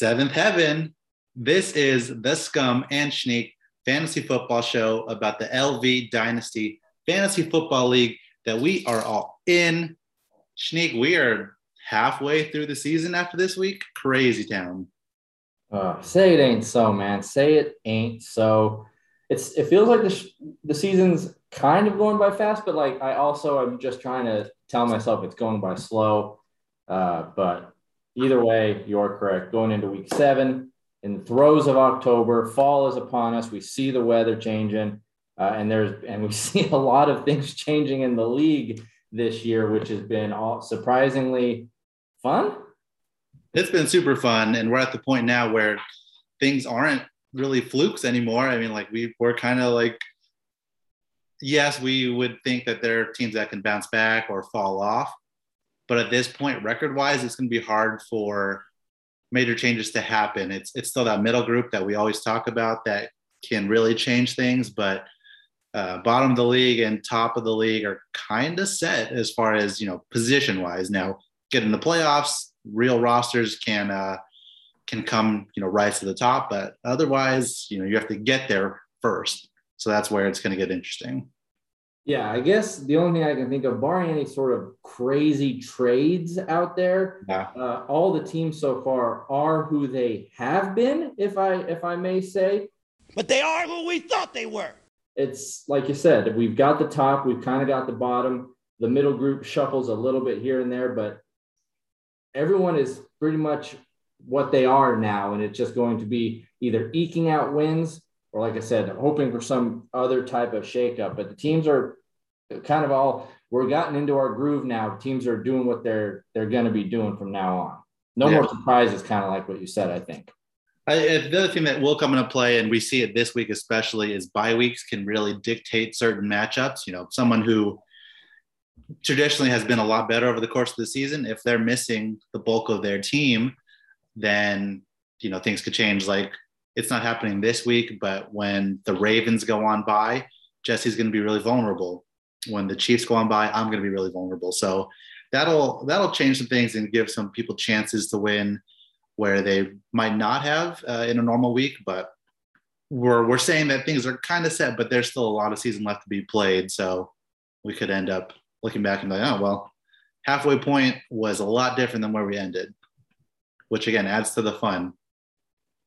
Seventh Heaven. This is the Scum and Shneak fantasy football show about the LV Dynasty Fantasy Football League that we are all in. Shneak, we are halfway through the season after this week. Crazy town. Uh, say it ain't so, man. Say it ain't so. It's it feels like the sh- the season's kind of going by fast, but like I also I'm just trying to tell myself it's going by slow. Uh, but either way, you're correct. Going into week seven, in the throes of October, fall is upon us. We see the weather changing, uh, and there's and we see a lot of things changing in the league this year, which has been all surprisingly fun. It's been super fun, and we're at the point now where things aren't really flukes anymore. I mean, like we we're kind of like, yes, we would think that there are teams that can bounce back or fall off, but at this point, record wise, it's going to be hard for major changes to happen. It's it's still that middle group that we always talk about that can really change things, but uh, bottom of the league and top of the league are kind of set as far as you know position wise. Now, getting the playoffs, real rosters can uh, can come you know rise to the top, but otherwise, you know, you have to get there first. So that's where it's going to get interesting. Yeah, I guess the only thing I can think of, barring any sort of crazy trades out there, yeah. uh, all the teams so far are who they have been, if I if I may say. But they are who we thought they were. It's like you said, we've got the top, we've kind of got the bottom. The middle group shuffles a little bit here and there, but everyone is pretty much what they are now, and it's just going to be either eking out wins or like I said, hoping for some other type of shakeup. But the teams are kind of all we're gotten into our groove now. Teams are doing what they're they're going to be doing from now on. No yeah. more surprises, kind of like what you said. I think. I, uh, the other thing that will come into play, and we see it this week especially, is bye weeks can really dictate certain matchups. You know, someone who traditionally has been a lot better over the course of the season, if they're missing the bulk of their team, then you know things could change. Like it's not happening this week, but when the Ravens go on by, Jesse's going to be really vulnerable. When the Chiefs go on by, I'm going to be really vulnerable. So that'll that'll change some things and give some people chances to win where they might not have uh, in a normal week. But we're we're saying that things are kind of set, but there's still a lot of season left to be played. So we could end up looking back and be like, oh well, halfway point was a lot different than where we ended, which again adds to the fun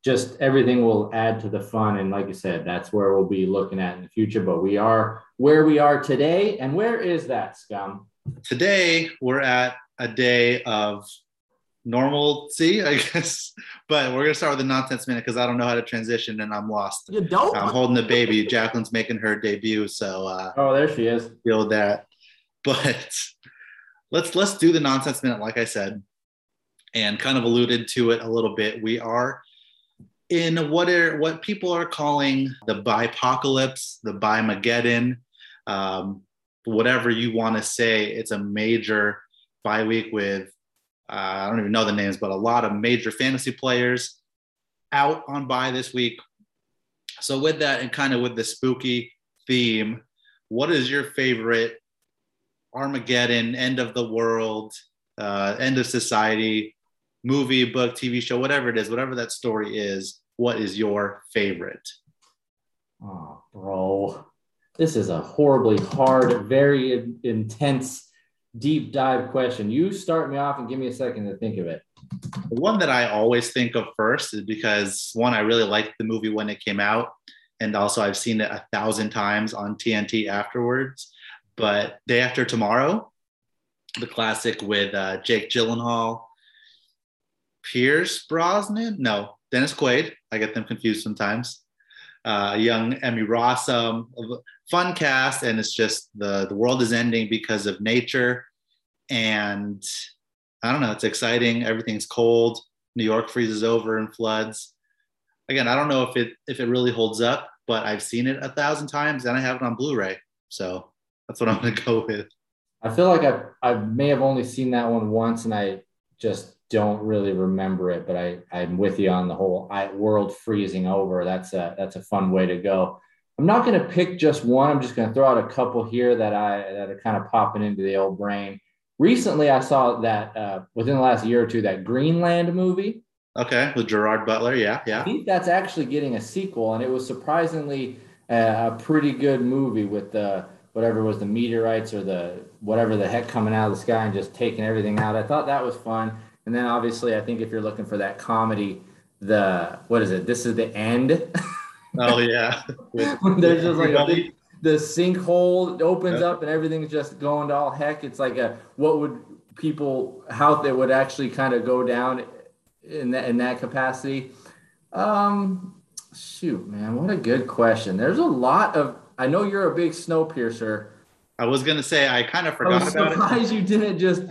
just everything will add to the fun. And like I said, that's where we'll be looking at in the future. But we are where we are today. And where is that, Scum? Today, we're at a day of normalcy, I guess. But we're gonna start with the nonsense minute because I don't know how to transition and I'm lost. You don't. I'm holding the baby. Jacqueline's making her debut, so uh, oh, there she is. Feel that, but let's let's do the nonsense minute, like I said, and kind of alluded to it a little bit. We are in what are what people are calling the bipocalypse, the bimageddon, um, whatever you want to say. It's a major bye week with uh, I don't even know the names, but a lot of major fantasy players out on bye this week. So with that and kind of with the spooky theme, what is your favorite Armageddon, end of the world, uh, end of society movie, book, TV show, whatever it is, whatever that story is, what is your favorite? Oh, bro. This is a horribly hard, very intense, deep dive question. You start me off and give me a second to think of it. The one that I always think of first is because one, I really liked the movie when it came out. And also, I've seen it a thousand times on TNT afterwards. But Day After Tomorrow, the classic with uh, Jake Gyllenhaal, Pierce Brosnan, no, Dennis Quaid. I get them confused sometimes. Uh, young Emmy Rossum, fun cast, and it's just the the world is ending because of nature, and I don't know. It's exciting. Everything's cold. New York freezes over and floods. Again, I don't know if it if it really holds up, but I've seen it a thousand times, and I have it on Blu-ray. So that's what I'm going to go with. I feel like I I may have only seen that one once, and I just don't really remember it, but I I'm with you on the whole I, world freezing over. That's a that's a fun way to go. I'm not going to pick just one. I'm just going to throw out a couple here that I that are kind of popping into the old brain. Recently, I saw that uh, within the last year or two that Greenland movie. Okay, with Gerard Butler. Yeah, I yeah. think that's actually getting a sequel, and it was surprisingly uh, a pretty good movie with the whatever was the meteorites or the whatever the heck coming out of the sky and just taking everything out. I thought that was fun. And then obviously, I think if you're looking for that comedy, the what is it? This is the end. Oh yeah. With- There's just like a big, the sinkhole opens Yeah. up and everything's just going to all heck. It's like a what would people how they would actually kind of go down in that in that capacity. Um, shoot, man, what a good question. There's a lot of. I know you're a big Snowpiercer. I was gonna say I kind of forgot it. surprised you didn't just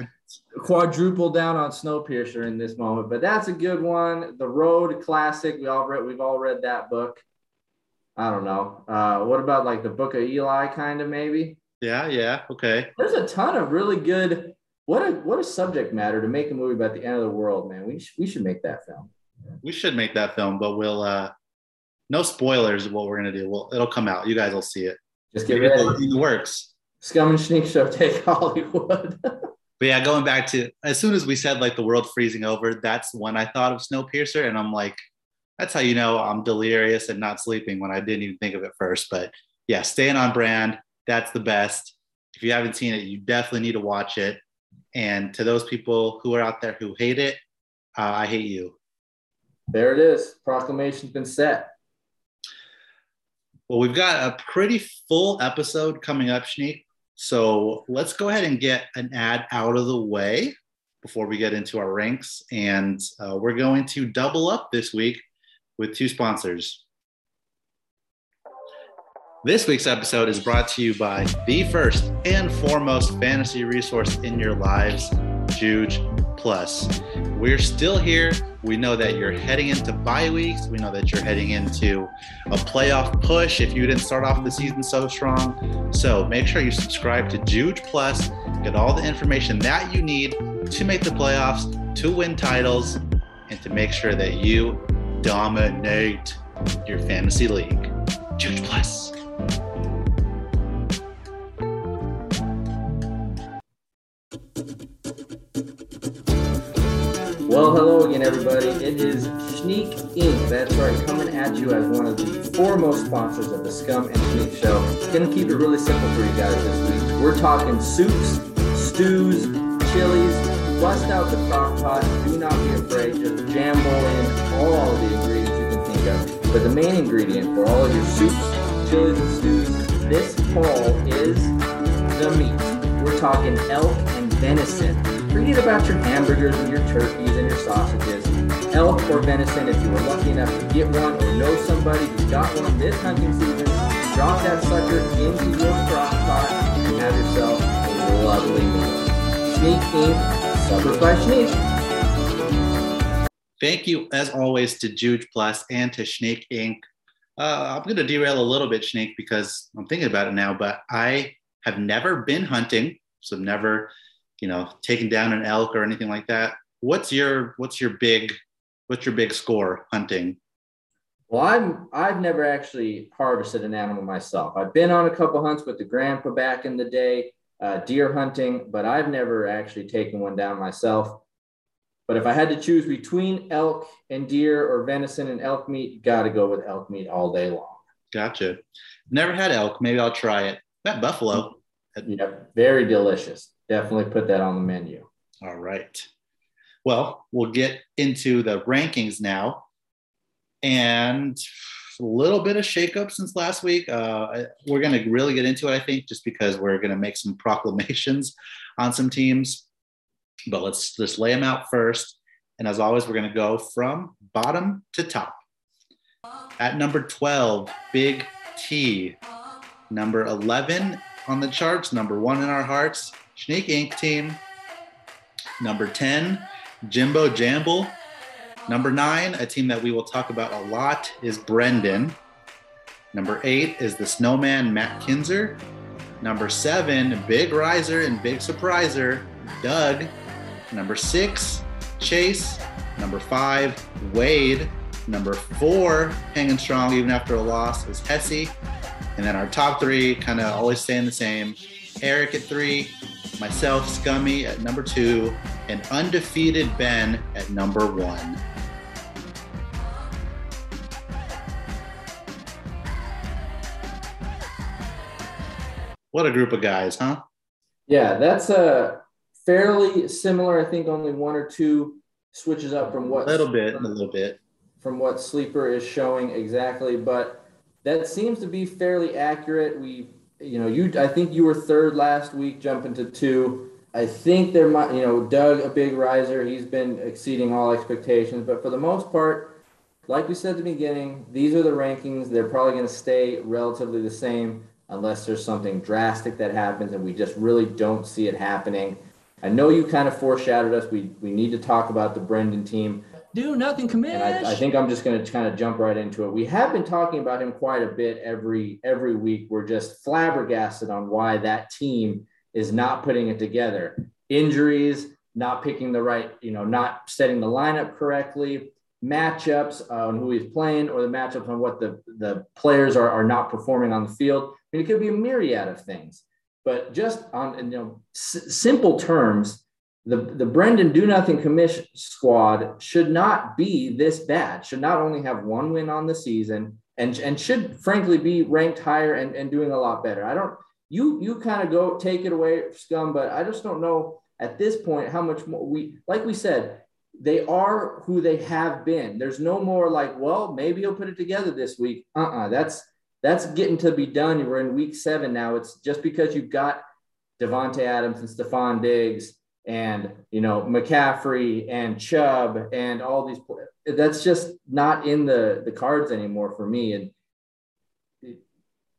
quadruple down on Snowpiercer in this moment, but that's a good one. The Road classic. We all read. We've all read that book. I don't know. Uh, what about like the Book of Eli, kind of maybe? Yeah, yeah. Okay. There's a ton of really good. What a what a subject matter to make a movie about the end of the world, man. We sh- we should make that film. We should make that film, but we'll uh no spoilers of what we're gonna do. Well, it'll come out. You guys will see it. Just get Maybe ready. the works. Scum and Sneak Show take Hollywood. But yeah, going back to as soon as we said like the world freezing over, that's when I thought of Snowpiercer, and I'm like, that's how you know I'm delirious and not sleeping when I didn't even think of it first. But yeah, staying on brand, that's the best. If you haven't seen it, you definitely need to watch it. And to those people who are out there who hate it, uh, I hate you. there it is. Proclamation's been set. Well, we've got a pretty full episode coming up, Shneak. So let's go ahead and get an ad out of the way before we get into our ranks. And uh, we're going to double up this week with two sponsors. This week's episode is brought to you by the first and foremost fantasy resource in your lives, Juge Plus. We're still here. We know that you're heading into bye weeks. We know that you're heading into a playoff push if you didn't start off the season so strong. So make sure you subscribe to Juge Plus, get all the information that you need to make the playoffs, to win titles, and to make sure that you dominate your fantasy league. Juge Plus. It is Sneak Inc. That's right, coming at you as one of the foremost sponsors of the Scum and Sneak Show. Gonna keep it really simple for you guys this week. We're talking soups, stews, chilies. Bust out the crock pot. Do not be afraid. Just jam in all the ingredients you can think of. But the main ingredient for all of your soups, chilies, and stews this fall is the meat. We're talking elk and venison. Forget about your hamburgers and your turkeys and your sausages. Elk or venison, if you were lucky enough to get one or know somebody who got one this hunting season, drop that sucker into your crock pot and have yourself a lovely meal. Sneak Inc. Suburbs by Sneak. Thank you, as always, to Juge Plus and to Snake Inc. Uh, I'm going to derail a little bit, Snake, because I'm thinking about it now, but I have never been hunting, so I've never, you know, taken down an elk or anything like that. What's your what's your big what's your big score hunting? Well, I'm I've never actually harvested an animal myself. I've been on a couple hunts with the grandpa back in the day, uh, deer hunting, but I've never actually taken one down myself. But if I had to choose between elk and deer or venison and elk meat, got to go with elk meat all day long. Gotcha. Never had elk. Maybe I'll try it. That buffalo. Yep, very delicious. Definitely put that on the menu. All right. Well, we'll get into the rankings now. And a little bit of shakeup since last week. Uh, we're going to really get into it, I think, just because we're going to make some proclamations on some teams. But let's just lay them out first. And as always, we're going to go from bottom to top. At number 12, Big T. Number 11 on the charts, number one in our hearts, Sneak Inc. team. Number 10, Jimbo Jamble. Number nine, a team that we will talk about a lot, is Brendan. Number eight is the snowman, Matt Kinzer. Number seven, big riser and big surpriser, Doug. Number six, Chase. Number five, Wade. Number four, hanging strong even after a loss, is Hesse. And then our top three, kind of always staying the same. Eric at three, myself, Scummy at number two, and undefeated Ben at number one. What a group of guys, huh? Yeah, that's a fairly similar. I think only one or two switches up from what a little bit, a little bit from what sleeper is showing exactly, but that seems to be fairly accurate. We, you know, you I think you were third last week, jumping to two. I think there might, you know, Doug, a big riser. He's been exceeding all expectations, but for the most part, like we said at the beginning, these are the rankings. They're probably going to stay relatively the same unless there's something drastic that happens and we just really don't see it happening. I know you kind of foreshadowed us. We we need to talk about the Brendan team. Do nothing, commish. And I, I think I'm just going to kind of jump right into it. We have been talking about him quite a bit every every week. We're just flabbergasted on why that team is not putting it together. Injuries, not picking the right, you know, not setting the lineup correctly, matchups on who he's playing, or the matchups on what the the players are are not performing on the field. I mean, it could be a myriad of things. But just on you know s- simple terms, the the Brendan Do Nothing Commission squad should not be this bad. Should not only have one win on the season, and and should frankly be ranked higher and, and doing a lot better. I don't. You you kind of go take it away, scum. But I just don't know at this point how much more we like we said they are who they have been. There's no more like, well, maybe you'll put it together this week. Uh-uh. That's that's getting to be done. We're in week seven now. It's just because you've got Davante Adams and Stefon Diggs and you know McCaffrey and Chubb and all these. That's just not in the the cards anymore for me. And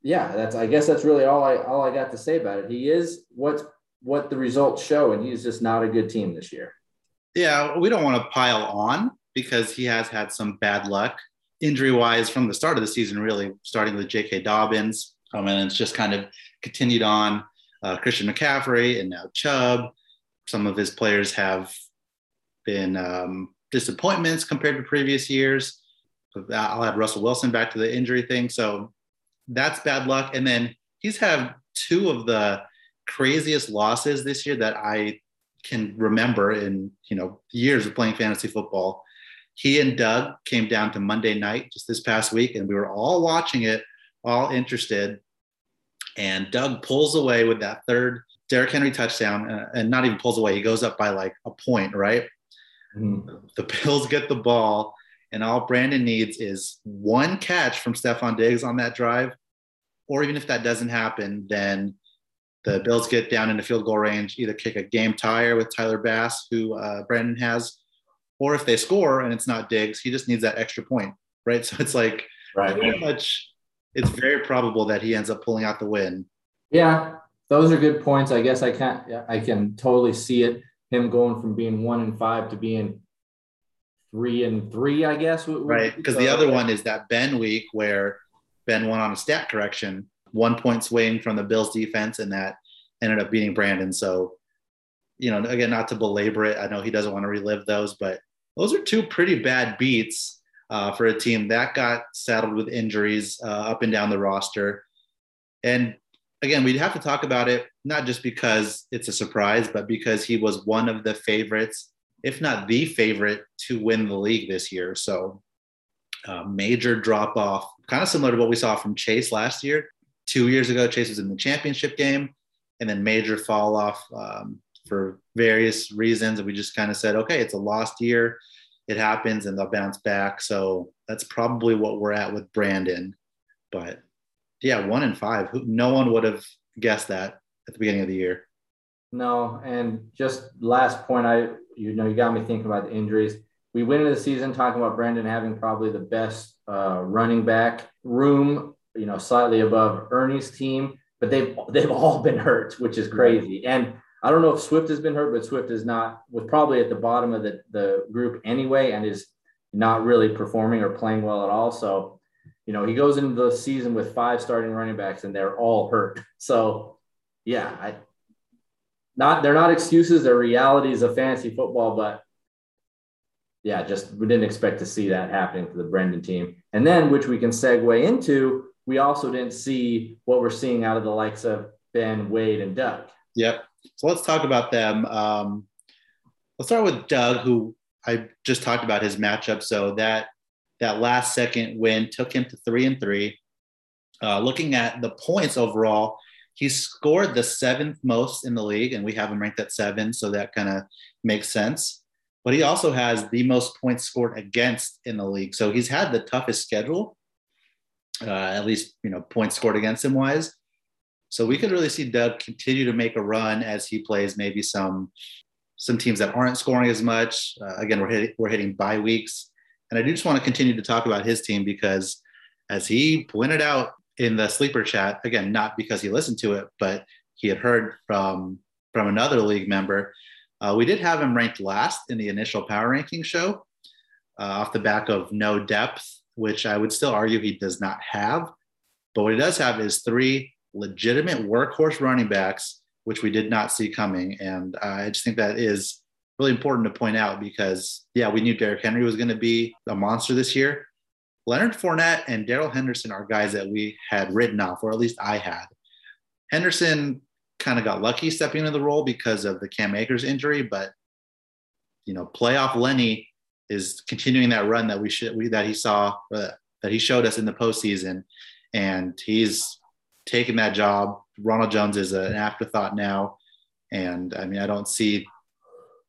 yeah, that's I guess that's really all I all I got to say about it. He is what what the results show, and he's just not a good team this year. Yeah, we don't want to pile on because he has had some bad luck injury wise from the start of the season, really starting with J.K. Dobbins. Um, and it's just kind of continued on uh, Christian McCaffrey and now Chubb. Some of his players have been um, disappointments compared to previous years. I'll add Russell Wilson back to the injury thing. So that's bad luck. And then he's had two of the craziest losses this year that I can remember in you know years of playing fantasy football he and Doug came down to Monday night just this past week, and we were all watching it, all interested. And Doug pulls away with that third Derrick Henry touchdown, uh, and not even pulls away. He goes up by like a point, right? Mm-hmm. The Bills get the ball, and all Brandon needs is one catch from Stefon Diggs on that drive. Or even if that doesn't happen, then the Bills get down into field goal range, either kick a game tire with Tyler Bass, who uh, Brandon has, or if they score and it's not Diggs, he just needs that extra point, right? So it's like right. pretty much it's very probable that he ends up pulling out the win. Yeah, those are good points. I guess I can't I can totally see it him going from being one and five to being three and three, I guess. Right. Because so, the other one is that Ben week where Ben won on a stat correction, one point swing from the Bills defense, and that ended up beating Brandon. So you know, again, not to belabor it, I know he doesn't want to relive those, but those are two pretty bad beats uh, for a team that got saddled with injuries uh, up and down the roster. And again, we'd have to talk about it not just because it's a surprise, but because he was one of the favorites, if not the favorite, to win the league this year. So, uh, major drop off, kind of similar to what we saw from Chase last year. Two years ago, Chase was in the championship game, and then major fall off um, for various reasons. And we just kind of said, okay, it's a lost year. It happens and they'll bounce back. So that's probably what we're at with Brandon. But yeah, one in five. No one would have guessed that at the beginning of the year. No, and just last point, I you know you got me thinking about the injuries. We went into the season talking about Brandon having probably the best uh, running back room, you know, slightly above Ernie's team, but they've they've all been hurt, which is crazy. And I don't know if Swift has been hurt, but Swift is not was probably at the bottom of the, the group anyway and is not really performing or playing well at all. So, you know, he goes into the season with five starting running backs and they're all hurt. So yeah, I not they're not excuses, they're realities of fantasy football, but yeah, just we didn't expect to see that happening for the Brendan team. And then which we can segue into, we also didn't see what we're seeing out of the likes of Ben, Wade, and Doug. Yep. So let's talk about them. Um, let's start with Doug, who I just talked about his matchup. So that that last second win took him to three and three. Uh, looking at the points overall, He's scored the seventh most in the league, and we have him ranked at seven, so that kind of makes sense. But he also has the most points scored against in the league, so he's had the toughest schedule, uh, at least you know points scored against him wise. So we could really see Doug continue to make a run as he plays maybe some some teams that aren't scoring as much. Uh, again, we're we're hitting bye weeks, and I do just want to continue to talk about his team because, as he pointed out in the sleeper chat, again, not because he listened to it, but he had heard from from another league member. Uh, we did have him ranked last in the initial power ranking show, uh, off the back of no depth, which I would still argue he does not have. But what he does have is three legitimate workhorse running backs, which we did not see coming. And I just think that is really important to point out because, yeah, we knew Derrick Henry was going to be a monster this year. Leonard Fournette and Darrell Henderson are guys that we had written off, or at least I had. Henderson kind of got lucky stepping into the role because of the Cam Akers injury, but you know, playoff Lenny is continuing that run that we should we, that he saw uh, that he showed us in the postseason, and he's taking that job. Ronald Jones is an afterthought now, and I mean, I don't see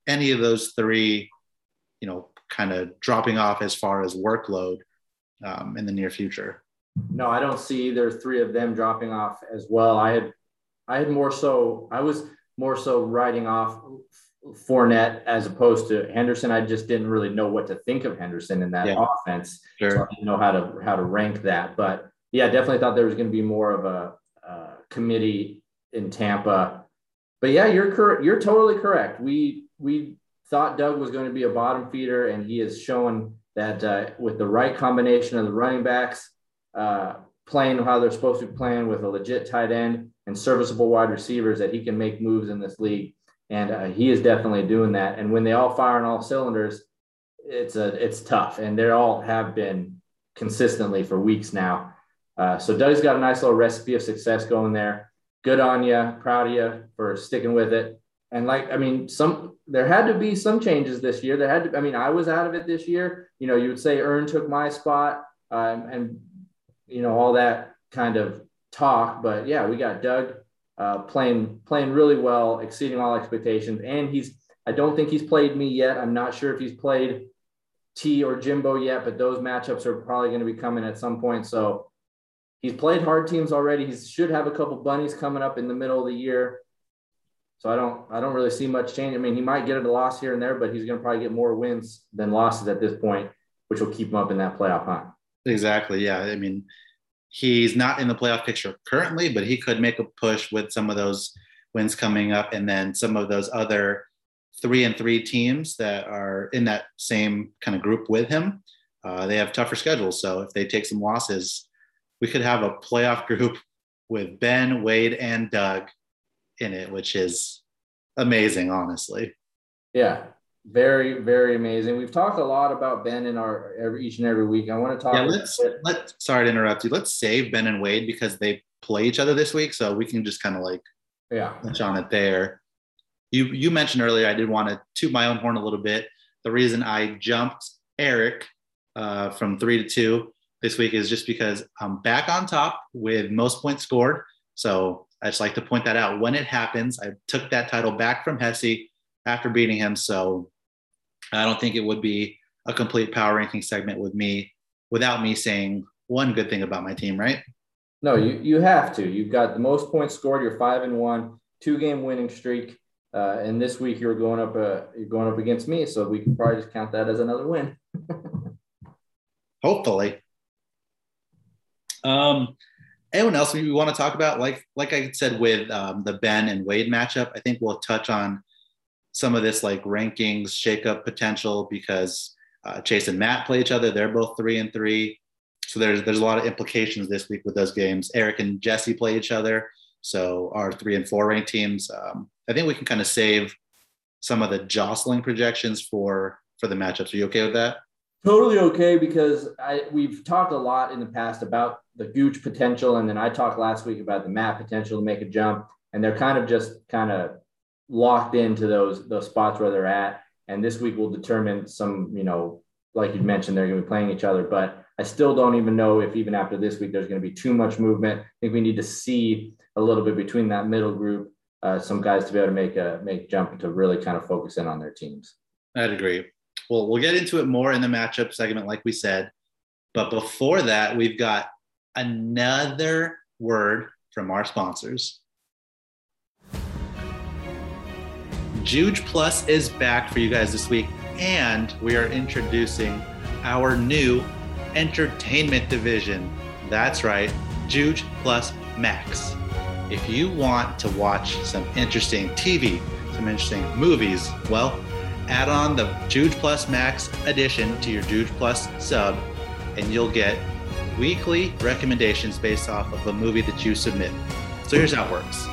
any of those three, you know, kind of dropping off as far as workload um, in the near future. No, I don't see either three of them dropping off as well. I had, I had more so, I was more so writing off Fournette as opposed to Henderson. I just didn't really know what to think of Henderson in that yeah. offense. Sure. So I didn't know how to how to rank that. But yeah, definitely thought there was going to be more of a, a committee in Tampa. But yeah, you're correct. You're totally correct. We we thought Doug was going to be a bottom feeder, and he has shown that uh, with the right combination of the running backs uh, playing how they're supposed to be playing with a legit tight end and serviceable wide receivers, that he can make moves in this league. And uh, he is definitely doing that. And when they all fire on all cylinders, it's a it's tough, and they all have been consistently for weeks now. Uh, so Doug's got a nice little recipe of success going there. Good on you, proud of you for sticking with it. And like, I mean, some there had to be some changes this year. There had to, I mean, I was out of it this year. You know, you would say Ern took my spot, um, and you know all that kind of talk. But yeah, we got Doug uh, playing playing really well, exceeding all expectations, and he's. I don't think he's played me yet. I'm not sure if he's played T or Jimbo yet, but those matchups are probably going to be coming at some point. So he's played hard teams already. He should have a couple bunnies coming up in the middle of the year. So I don't I don't really see much change. I mean, he might get a loss here and there, but he's going to probably get more wins than losses at this point, which will keep him up in that playoff hunt. Exactly. Yeah. I mean, he's not in the playoff picture currently, but he could make a push with some of those wins coming up, and then some of those other three and three teams that are in that same kind of group with him. Uh, they have tougher schedules, so if they take some losses, we could have a playoff group with Ben, Wade, and Doug in it, which is amazing, honestly. Yeah, very, very amazing. We've talked a lot about Ben in our every each and every week. I want to talk. Yeah, let's let. Sorry to interrupt you. Let's save Ben and Wade because they play each other this week, so we can just kind of like yeah touch on it there. You you mentioned earlier I did want to toot my own horn a little bit. The reason I jumped Eric uh, from three to two this week is just because I'm back on top with most points scored. So I just like to point that out. When it happens, I took that title back from Hesse after beating him. So I don't think it would be a complete power ranking segment with me without me saying one good thing about my team, right? No, you you have to. You've got the most points scored. You're five and one, two game winning streak. Uh, and this week you're going up uh, you're going up against me, so we can probably just count that as another win. Hopefully. Um, anyone else we want to talk about? Like like I said with um, the Ben and Wade matchup, I think we'll touch on some of this like rankings shakeup potential because uh, Chase and Matt play each other. They're both three and three, so there's there's a lot of implications this week with those games. Eric and Jesse play each other, so our three and four ranked teams. Um, I think we can kind of save some of the jostling projections for for the matchups. Are you okay with that? Totally okay because I we've talked a lot in the past about the Gooch potential, and then I talked last week about the Matt potential to make a jump, and they're kind of just kind of locked into those those spots where they're at. And this week will determine some, you know, like you mentioned, they're going to be playing each other. But I still don't even know if even after this week there's going to be too much movement. I think we need to see a little bit between that middle group, uh, some guys to be able to make a make jump to really kind of focus in on their teams. I'd agree. Well, we'll get into it more in the matchup segment, like we said. But before that, we've got another word from our sponsors. Juge Plus is back for you guys this week, and we are introducing our new entertainment division. That's right, Juge Plus Max. If you want to watch some interesting TV, some interesting movies, well, add on the Juge Plus Max addition to your Juge Plus sub, and you'll get weekly recommendations based off of a movie that you submit. So here's how it works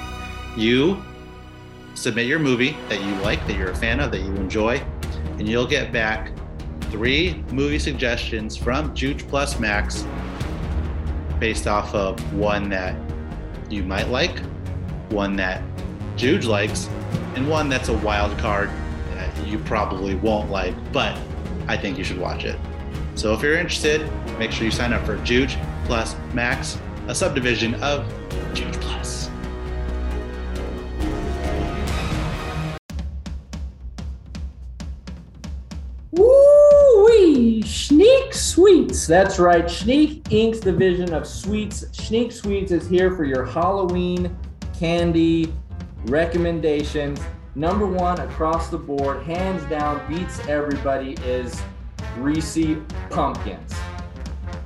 you submit your movie that you like, that you're a fan of, that you enjoy, and you'll get back three movie suggestions from Juge Plus Max based off of one that you might like, one that Juge likes, and one that's a wild card you probably won't like, but I think you should watch it. So if you're interested, make sure you sign up for Juge Plus Max, a subdivision of Juge Plus. Woo-wee! Shneak Sweets. That's right. Sneak Inc.'s division of sweets. Sneak Sweets is here for your Halloween candy recommendations. Number one across the board, hands down, beats everybody, is Reese Pumpkins.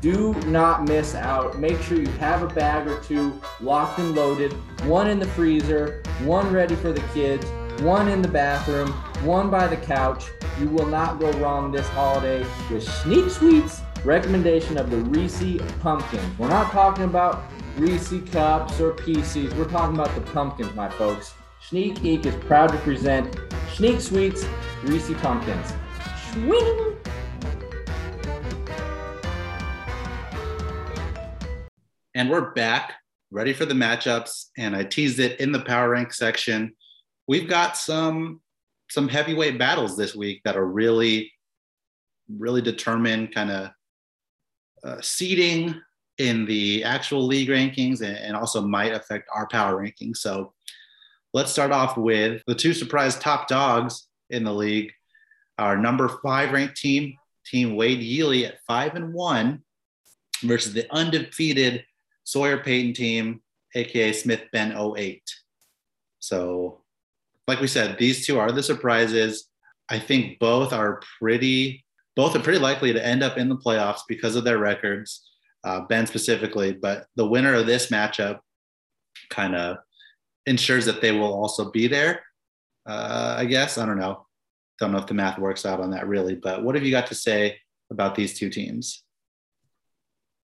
Do not miss out. Make sure you have a bag or two locked and loaded, one in the freezer, one ready for the kids, one in the bathroom, one by the couch. You will not go wrong this holiday with Shneak Sweets recommendation of the Reese Pumpkins. We're not talking about Reese cups or PCs. We're talking about the pumpkins, my folks. Shneak Inc. is proud to present Sneak Sweets Reese Pumpkins. Swing! And we're back, ready for the matchups. And I teased it in the power rank section. We've got some some heavyweight battles this week that are really, really determine kind of uh, seeding in the actual league rankings and, and also might affect our power rankings. So let's start off with the two surprise top dogs in the league. Our number five ranked team, Team Wade Yealy at five and one, versus the undefeated Sawyer Payton team, aka Smith Ben 08. So, like we said, these two are the surprises. I think both are pretty, both are pretty likely to end up in the playoffs because of their records. Uh, ben specifically, but the winner of this matchup kind of ensures that they will also be there. Uh, I guess I don't know. Don't know if the math works out on that really, but what have you got to say about these two teams?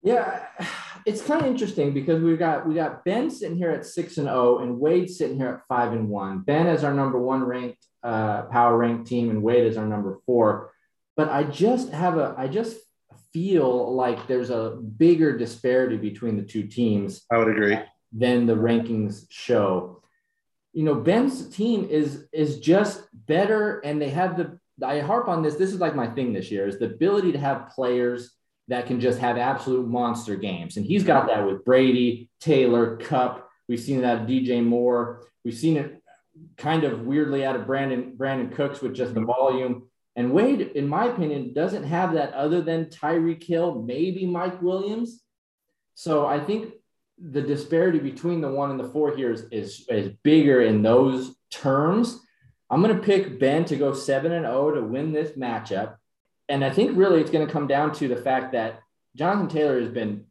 Yeah, it's kind of interesting because we've got we got Ben sitting here at six and zero, and Wade sitting here at five and one. Ben is our number one ranked uh, power ranked team, and Wade is our number four. But I just have a I just feel like there's a bigger disparity between the two teams. I would agree. Than the rankings show. You know, Ben's team is is just better, and they have the. I harp on this. This is like my thing this year: is the ability to have players that can just have absolute monster games. And he's got that with Brady, Taylor, Kupp. We've seen that DJ Moore. We've seen it kind of weirdly out of Brandon Brandin Cooks with just the volume. And Wade, in my opinion, doesn't have that other than Tyreek Hill, maybe Mike Williams. So I think the disparity between the one and the four here is, is, is bigger in those terms. I'm going to pick Ben to go 7 and 0 to win this matchup and I think really it's going to come down to the fact that Jonathan Taylor has been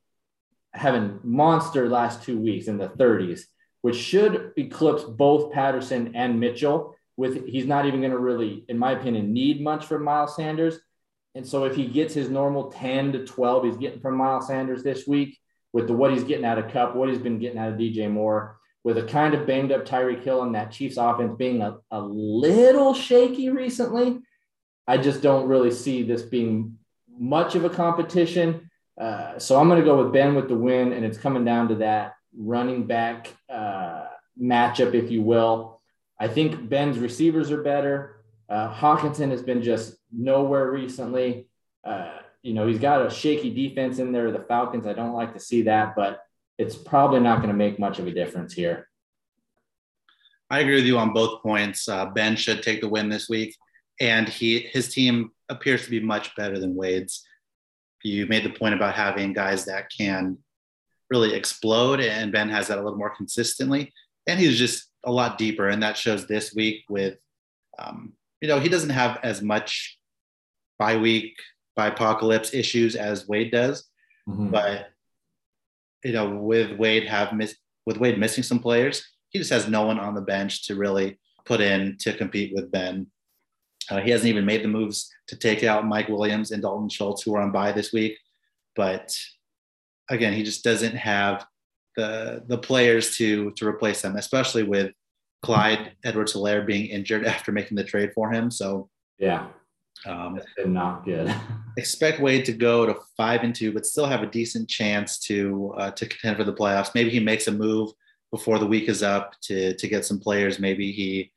having monster last two weeks in the 30s, which should eclipse both Patterson and Mitchell. With he's not even going to really, in my opinion, need much from Miles Sanders. And so if he gets his normal 10 to 12 he's getting from Miles Sanders this week, with the what he's getting out of Kupp, what he's been getting out of DJ Moore, with a kind of banged up Tyreek Hill and that Chiefs offense being a, a little shaky recently, I just don't really see this being much of a competition. Uh, so I'm going to go with Ben with the win, and it's coming down to that running back uh, matchup, if you will. I think Ben's receivers are better. Uh, Hockenson has been just nowhere recently. Uh, you know, he's got a shaky defense in there. The Falcons, I don't like to see that, but it's probably not going to make much of a difference here. I agree with you on both points. Uh, ben should take the win this week, and he his team appears to be much better than Wade's. You made the point about having guys that can really explode, and Ben has that a little more consistently. And he's just a lot deeper, and that shows this week with, um, you know, he doesn't have as much bye week by apocalypse issues as Wade does, mm-hmm. but you know, with Wade have miss with Wade missing some players, he just has no one on the bench to really put in to compete with Ben. Uh, he hasn't even made the moves to take out Mike Williams and Dalton Schultz, who are on bye this week. But again, he just doesn't have the the players to to replace them, especially with Clyde Edwards Helaire being injured after making the trade for him. So yeah, um, not good. expect Wade to go to five and two, but still have a decent chance to uh, to contend for the playoffs. Maybe he makes a move before the week is up to to get some players. Maybe he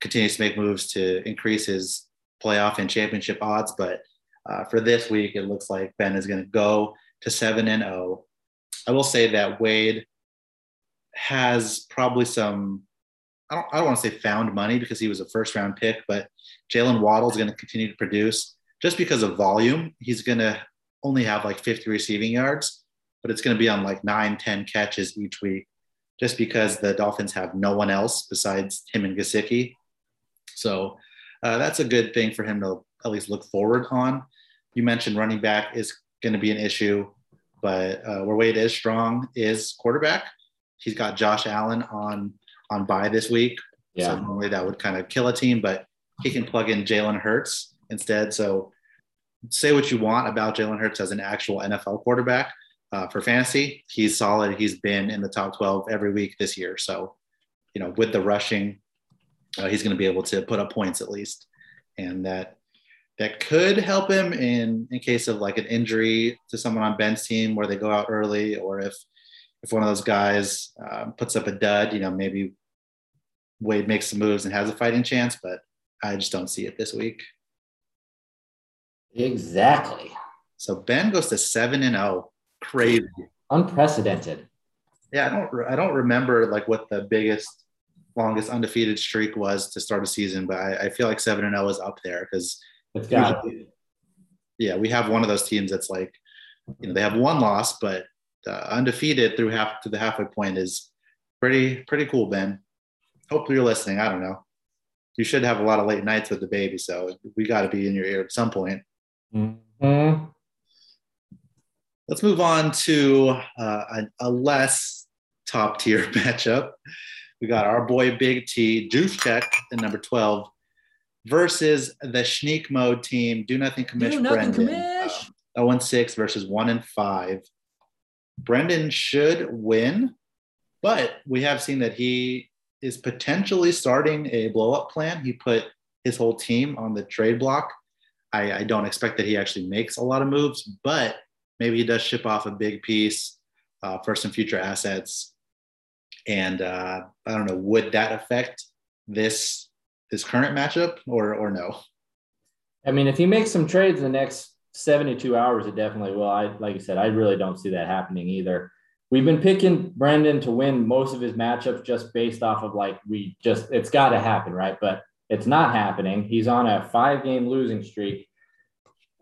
continues to make moves to increase his playoff and championship odds. But uh, for this week, it looks like Ben is going to go to seven and zero. Oh. I will say that Wade has probably some. I don't, I don't want to say found money because he was a first round pick, but Jaylen Waddle is going to continue to produce just because of volume. He's going to only have like 50 receiving yards, but it's going to be on like nine, 10 catches each week just because the Dolphins have no one else besides him and Gesicki. So uh, that's a good thing for him to at least look forward on. You mentioned running back is going to be an issue, but uh, where Wade is strong is quarterback. He's got Josh Allen on on bye this week. Yeah. So normally that would kind of kill a team, but he can plug in Jalen Hurts instead. So say what you want about Jalen Hurts as an actual NFL quarterback. Uh, for fantasy, he's solid. He's been in the top 12 every week this year. So, you know, with the rushing, uh, he's going to be able to put up points at least. And that that could help him in in case of like an injury to someone on Ben's team where they go out early, or if if one of those guys uh, puts up a dud, you know, maybe Wade makes some moves and has a fighting chance. But I just don't see it this week. Exactly. So Ben goes to seven and zero. Oh. Crazy. Unprecedented. Yeah, I don't. I don't remember like what the biggest, longest undefeated streak was to start a season, but I, I feel like seven and zero oh is up there because it's got. Yeah, we have one of those teams that's like, you know, they have one loss, but uh, undefeated through half to the halfway point is pretty pretty cool, Ben. Hopefully you're listening. I don't know you should have a lot of late nights with the baby. So we got to be in your ear at some point. Mm-hmm. Let's move on to uh, a, a, less top tier matchup. We got our boy Big T, Juice Check, at number 12, versus the Sneak Mode team, Do Nothing Commish Do Nothing Brendan. Commish. Uh, 0 6 versus 1 and 5. Brendan should win, but we have seen that he is potentially starting a blow up plan. He put his whole team on the trade block. I, I, don't expect that he actually makes a lot of moves, but maybe he does ship off a big piece uh, for some future assets. And uh, I don't know, would that affect this this current matchup or or no? I mean, if he makes some trades in the next 72 hours, it definitely will. I like I said, I really don't see that happening either we've been picking Brendan to win most of his matchups just based off of like we just it's got to happen, right? But it's not happening. He's on a five game losing streak.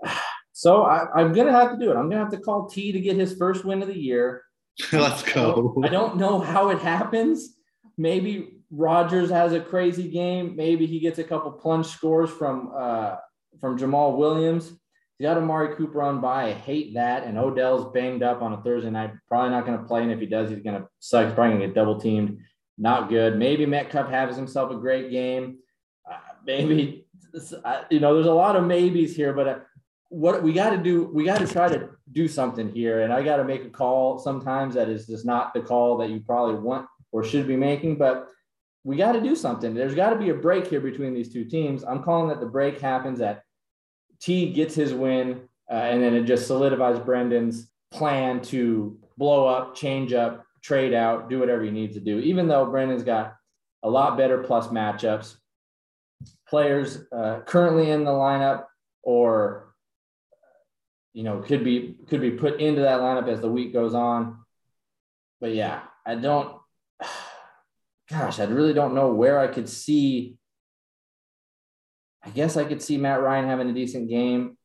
So I, am gonna have to do it. I'm gonna have to call T to get his first win of the year. Let's go. I don't know how it happens. Maybe Rodgers has a crazy game. Maybe he gets a couple plunge scores from uh, from Jamaal Williams. He's got Amari Cooper on by. I hate that. And Odell's banged up on a Thursday night. Probably not going to play. And if he does, he's going to suck. He's probably going to get double teamed. Not good. Maybe Metcalf has himself a great game. Uh, maybe, you know, there's a lot of maybes here, but uh, what we got to do, we got to try to do something here. And I got to make a call sometimes that is just not the call that you probably want or should be making, but we got to do something. There's got to be a break here between these two teams. I'm calling that the break happens at T gets his win, uh, and then it just solidifies Brendan's plan to blow up, change up, trade out, do whatever he needs to do. Even though Brendan's got a lot better plus matchups, players uh, currently in the lineup or you know, could be could be put into that lineup as the week goes on. But yeah, I don't. Gosh, I really don't know where I could see. I guess I could see Matt Ryan having a decent game.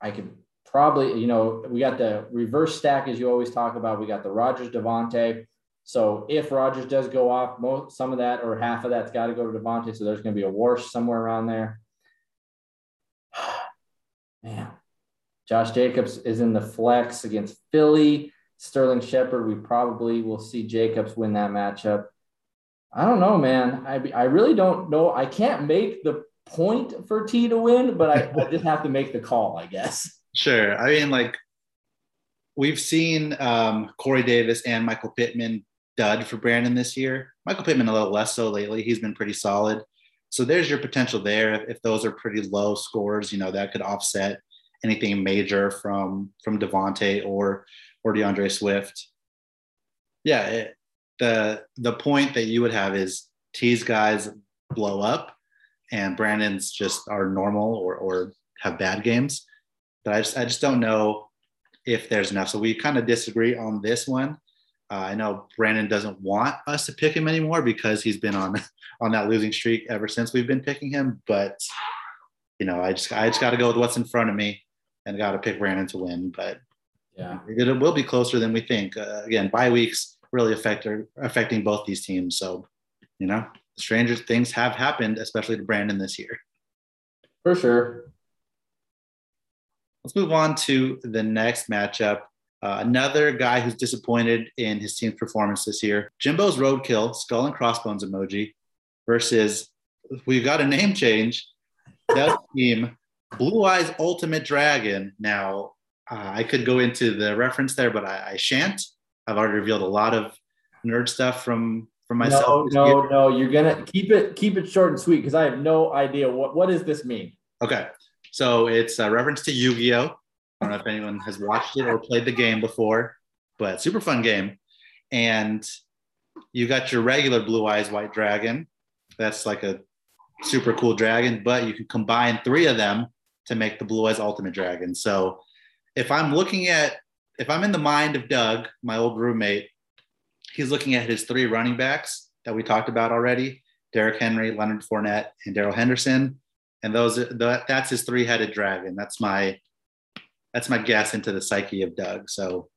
I could probably, you know, we got the reverse stack as you always talk about. We got the Rodgers Davante. So if Rodgers does go off, most some of that or half of that's got to go to Davante. So there's going to be a wash somewhere around there. Man, Josh Jacobs is in the flex against Philly. Sterling Shepard, we probably will see Jacobs win that matchup. I don't know, man. I, I really don't know. I can't make the point for T to win, but I, I just have to make the call, I guess. Sure. I mean, like, we've seen um, Corey Davis and Michael Pittman dud for Brandon this year. Michael Pittman a little less so lately. He's been pretty solid. So there's your potential there. If those are pretty low scores, you know, that could offset anything major from from Davante or or D'Andre Swift. Yeah, it, the the point that you would have is T's guys blow up and Brandon's just are normal or or have bad games. But I just I just don't know if there's enough. So we kind of disagree on this one. Uh, I know Brandon doesn't want us to pick him anymore because he's been on on that losing streak ever since we've been picking him. But you know, I just I just got to go with what's in front of me and got to pick Brandon to win. But yeah, it will be closer than we think. Uh, again, bye weeks really affect are affecting both these teams. So you know, stranger things have happened, especially to Brandon this year. For sure. Let's move on to the next matchup. Uh, another guy who's disappointed in his team's performance this year, Jimbo's roadkill, skull and crossbones emoji, versus we've got a name change. That team, Blue Eyes Ultimate Dragon. Now, uh, I could go into the reference there, but I, I, shan't. I've already revealed a lot of nerd stuff from from myself. No, no, no. You're gonna keep it keep it short and sweet because I have no idea what what does this mean. Okay, so it's a reference to Yu-Gi-Oh. I don't know if anyone has watched it or played the game before, but super fun game. And you got your regular blue eyes white dragon. That's like a super cool dragon, but you can combine three of them to make the blue eyes ultimate dragon. So if I'm looking at, if I'm in the mind of Doug, my old roommate, he's looking at his three running backs that we talked about already Derrick Henry, Leonard Fournette, and Darrell Henderson. And those, that's his three headed dragon. That's my that's my guess into the psyche of Doug. So,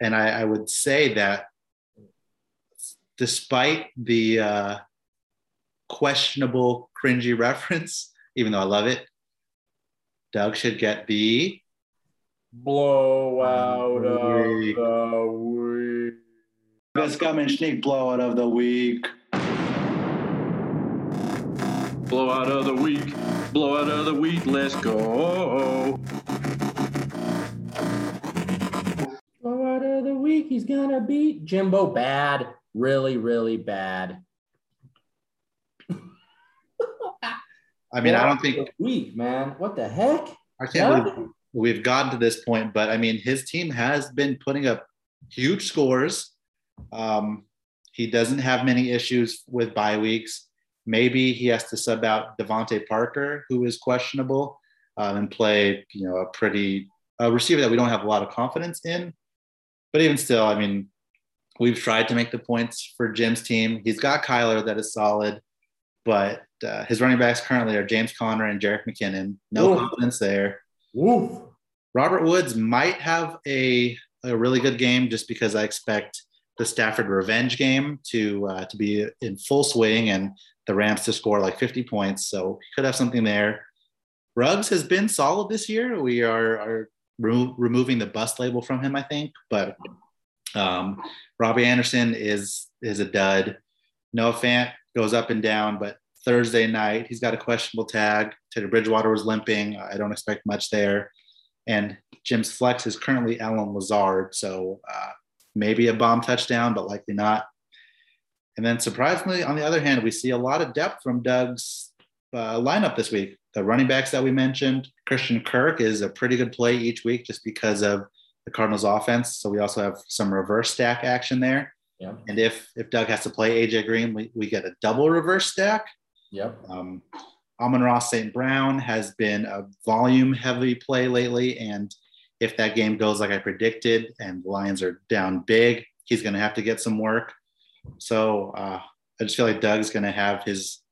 and I, I, would say that despite the uh, questionable, cringy reference, even though I love it, Doug should get the blowout of the week. Best comment sneak blowout of the week. Blowout of the week. Blowout of the week. Let's go. Blowout of the week. He's gonna beat Jimbo bad, really, really bad. I mean, I don't think week, man. What the heck? I can't believe we've gotten to this point, but I mean, his team has been putting up huge scores. Um, he doesn't have many issues with bye weeks. Maybe he has to sub out DeVante Parker, who is questionable, um, and play, you know, a pretty a receiver that we don't have a lot of confidence in. But even still, I mean, we've tried to make the points for Jim's team. He's got Kyler that is solid, but uh, his running backs currently are James Conner and Jerick McKinnon. No Ooh. confidence there. Ooh. Robert Woods might have a, a really good game just because I expect the Stafford revenge game to uh, to be in full swing and the Rams to score like 50 points. So could have something there. Ruggs has been solid this year. We are, are re- removing the bust label from him, I think. But um, Robbie Anderson is is a dud. Noah Fant goes up and down, but Thursday night he's got a questionable tag. Teddy Bridgewater was limping. I don't expect much there. And Jim's flex is currently Allen Lazard, so uh, maybe a bomb touchdown, but likely not. And then surprisingly, on the other hand, we see a lot of depth from Doug's uh, lineup this week. The running backs that we mentioned, Christian Kirk is a pretty good play each week just because of the Cardinals offense. So we also have some reverse stack action there. Yep. And if if Doug has to play AJ Green, we, we get a double reverse stack. Yep. Um, Amon-Ra St. Brown has been a volume heavy play lately, and if that game goes like I predicted and the Lions are down big, he's going to have to get some work. So uh, I just feel like Doug's going to have his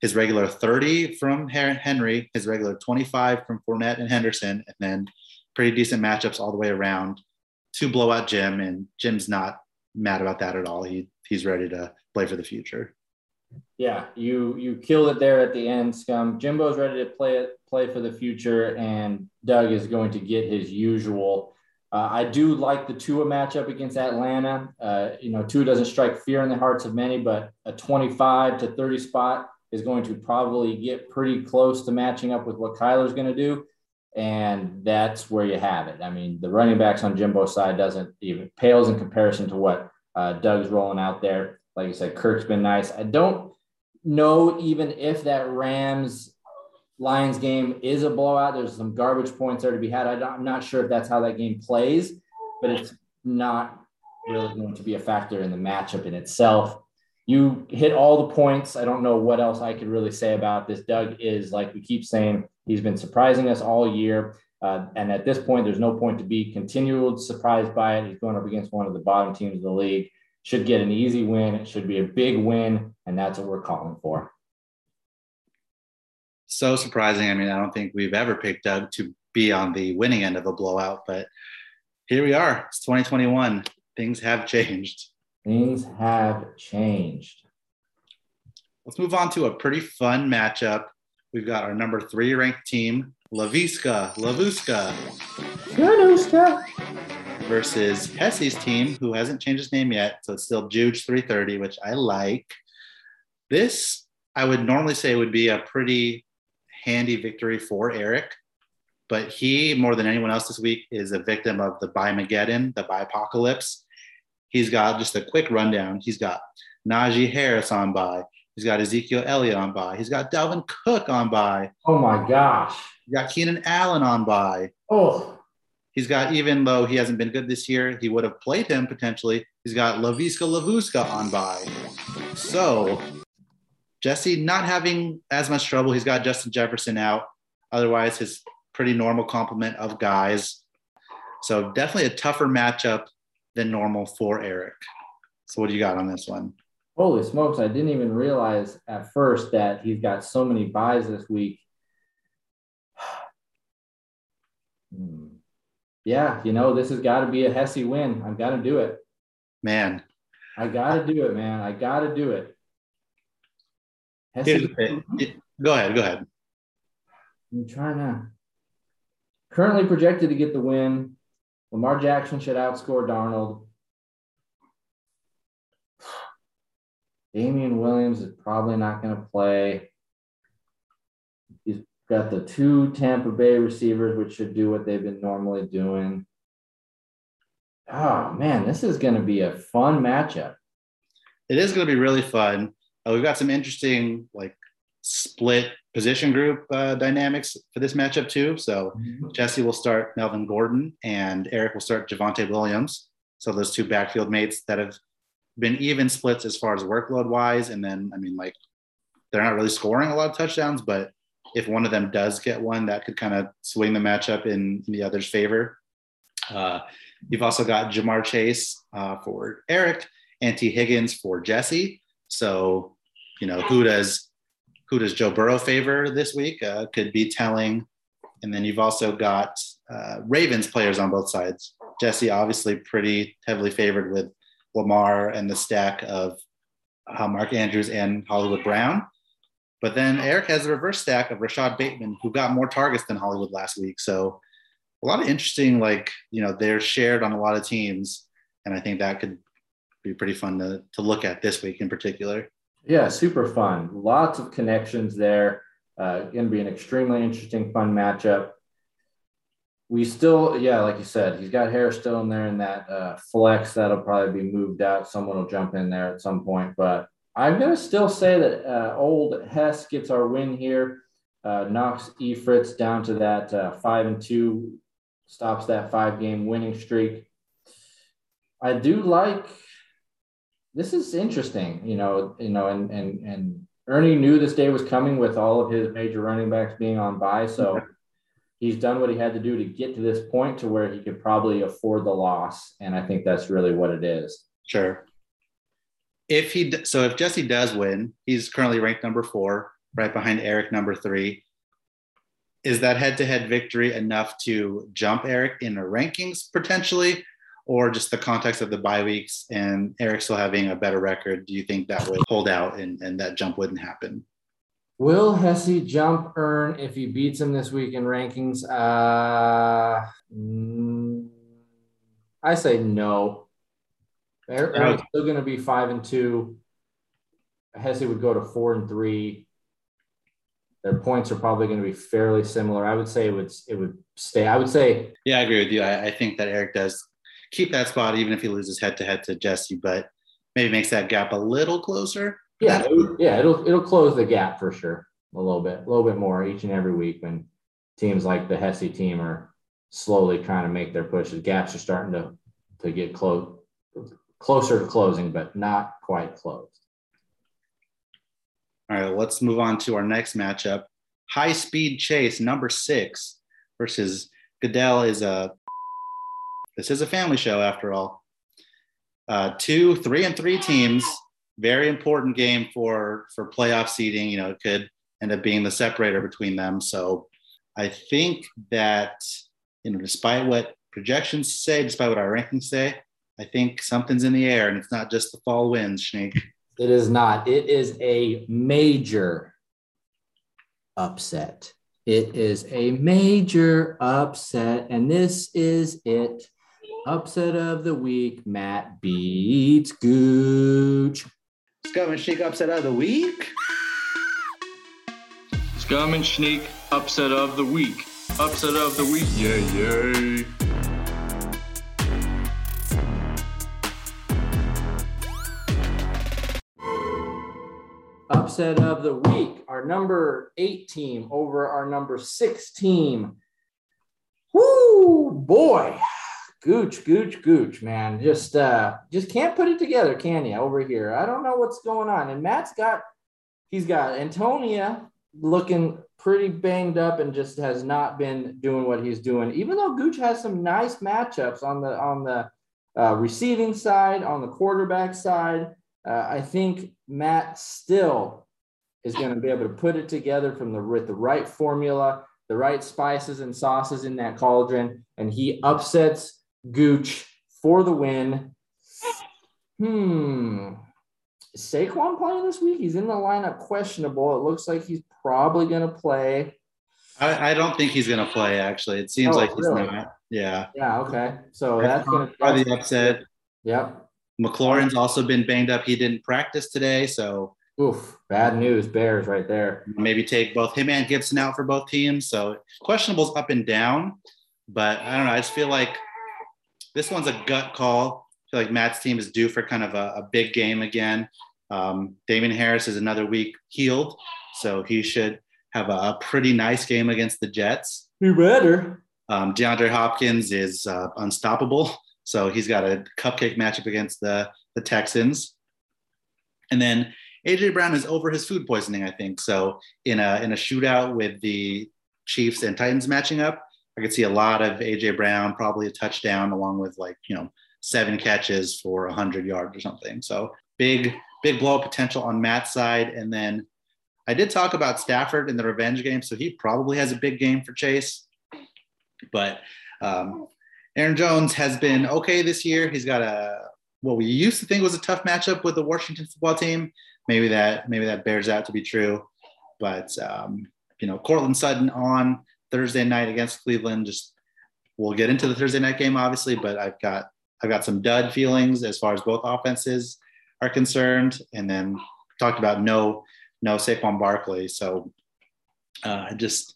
his regular 30 from Henry, his regular 25 from Fournette and Henderson, and then pretty decent matchups all the way around to blow out Jim. And Jim's not mad about that at all. He he's ready to play for the future. Yeah, you you killed it there at the end, scum. Jimbo's ready to play it, play for the future, and Doug is going to get his usual. Uh, I do like the Tua matchup against Atlanta. Uh, you know, Tua doesn't strike fear in the hearts of many, but a 25 to 30 spot is going to probably get pretty close to matching up with what Kyler's going to do. And that's where you have it. I mean, the running backs on Jimbo's side doesn't even pales in comparison to what uh, Doug's rolling out there. Like you said, Kirk's been nice. I don't know even if that Rams Lions game is a blowout. There's some garbage points there to be had. I'm not sure if that's how that game plays, but it's not really going to be a factor in the matchup in itself. You hit all the points. I don't know what else I could really say about this. Doug is, like we keep saying, he's been surprising us all year. Uh, and at this point, there's no point to be continually surprised by it. He's going up against one of the bottom teams of the league. Should get an easy win. It should be a big win. And that's what we're calling for. So surprising. I mean, I don't think we've ever picked Doug to be on the winning end of a blowout, but here we are. It's 2021. Things have changed. Things have changed. Let's move on to a pretty fun matchup. We've got our number three ranked team, Laviska, Lavuska. Lavuska. Versus Hesse's team, who hasn't changed his name yet. So it's still Juge 330, which I like. This, I would normally say, would be a pretty handy victory for Eric. But he, more than anyone else this week, is a victim of the Mageddon, the apocalypse. He's got just a quick rundown. He's got Najee Harris on by. He's got Ezekiel Elliott on by. He's got Dalvin Cook on by. Oh my gosh. He's got Keenan Allen on by. Oh. He's got, even though he hasn't been good this year, he would have played him potentially. He's got Laviska Lavuska on by. So Jesse not having as much trouble. He's got Justin Jefferson out. Otherwise, his pretty normal complement of guys. So definitely a tougher matchup than normal for Eric. So what do you got on this one? Holy smokes. I didn't even realize at first that he's got so many buys this week. Hmm. Yeah, you know, this has got to be a Hesse win. I've got to do it. Man. I got to do it, man. I got to do it. Hesse, go ahead. Go ahead. I'm trying to. Currently projected to get the win. Lamar Jackson should outscore Darnold. Damien Williams is probably not going to play. Got the two Tampa Bay receivers, which should do what they've been normally doing. Oh, man, this is going to be a fun matchup. It is going to be really fun. Uh, we've got some interesting, like, split position group uh, dynamics for this matchup, too. So mm-hmm. Jesse will start Melvin Gordon, and Eric will start Javonte Williams. So those two backfield mates that have been even splits as far as workload wise. And then, I mean, like they're not really scoring a lot of touchdowns, but if one of them does get one, that could kind of swing the matchup in, in the other's favor. Uh, you've also got Ja'Marr Chase uh, for Eric and Tee Higgins for Jesse. So, you know, who does who does Joe Burrow favor this week? Uh, could be telling. And then you've also got uh, Ravens players on both sides. Jesse obviously pretty heavily favored with Lamar and the stack of uh, Mark Andrews and Hollywood Brown. But then Eric has the reverse stack of Rashod Bateman, who got more targets than Hollywood last week. So a lot of interesting, like, you know, they're shared on a lot of teams. And I think that could be pretty fun to, to look at this week in particular. Yeah, super fun. Lots of connections there. Uh, going to be an extremely interesting, fun matchup we still, yeah, like you said, he's got hair still in there in that uh, flex that'll probably be moved out. Someone will jump in there at some point, but I'm going to still say that uh, old Hess gets our win here, uh, knocks Efritz down to that uh, five and two, stops that five game winning streak. I do like this is interesting, you know, you know, and and and Ernie knew this day was coming with all of his major running backs being on by, so he's done what he had to do to get to this point to where he could probably afford the loss. And I think that's really what it is. Sure. If he so if Jesse does win, he's currently ranked number four, right behind Eric number three. Is that head-to-head victory enough to jump Eric in the rankings potentially, or just the context of the bye weeks and Eric still having a better record? Do you think that would hold out and, and that jump wouldn't happen? Will Hesse jump earn if he beats him this week in rankings? Uh, mm, I say no. Er- Eric's still going to be five and two. Hesse would go to four and three. Their points are probably going to be fairly similar. I would say it would it would stay. I would say Yeah, I agree with you. I, I think that Eric does keep that spot even if he loses head-to-head to Jesse, but maybe makes that gap a little closer. yeah, it yeah, it'll it'll close the gap for sure a little bit, a little bit more each and every week when teams like the Hesse team are slowly trying to make their pushes. Gaps are starting to to get close closer to closing, but not quite closed. All right, let's move on to our next matchup. High speed chase, number six, versus Goodell is a this is a family show after all. Uh, two, three, and three teams. Very important game for for playoff seeding. You know, it could end up being the separator between them. So I think that you know, despite what projections say, despite what our rankings say, I think something's in the air, and it's not just the fall winds, Snake. It is not. It is a major upset. It is a major upset, and this is it. Upset of the week. Matt beats Gooch. Scum and Sneak upset of the week. Scum and Sneak upset of the week. Upset of the week. Yay, yay. Upset of the week. Our number eight team over our number six team. Whoo, boy. Gooch, gooch, gooch, man. Just uh just can't put it together, can you, over here? I don't know what's going on. And Matt's got he's got Antonia looking pretty banged up and just has not been doing what he's doing. Even though Gooch has some nice matchups on the on the uh, receiving side, on the quarterback side, uh, I think Matt still is going to be able to put it together from the with the right formula, the right spices and sauces in that cauldron, and he upsets Gooch for the win. Hmm. Is Saquon playing this week? He's in the lineup questionable. It looks like he's probably going to play. I, I don't think he's going to play. Actually, it seems Oh, like he's really? not. Yeah, Yeah. Okay. So that's going to. probably the upset. Yep. McLaurin's also been banged up. He didn't practice today, so Oof. Bad news. Bears right there. maybe take both him and Gibson out for both teams. So questionables up and down, but I don't know. I just feel like this one's a gut call. I feel like Matt's team is due for kind of a, a big game again. Um, Damien Harris is another week healed, so he should have a, a pretty nice game against the Jets. You better. Um, DeAndre Hopkins is uh, unstoppable, so he's got a cupcake matchup against the the Texans, and then AJ Brown is over his food poisoning, I think. So in a in a shootout with the Chiefs and Titans matching up, I could see a lot of AJ Brown, probably a touchdown, along with like you know seven catches for hundred yards or something. So big big blow potential on Matt's side, and then I did talk about Stafford in the revenge game, so he probably has a big game for Chase. But um, Aaron Jones has been okay this year. He's got a what we used to think was a tough matchup with the Washington football team. Maybe that maybe that bears out to be true. But um, you know, Courtland Sutton on Thursday night against Cleveland. Just we'll get into the Thursday night game, obviously, but I've got I've got some dud feelings as far as both offenses are concerned. And then talked about no no Saquon Barkley. So uh, just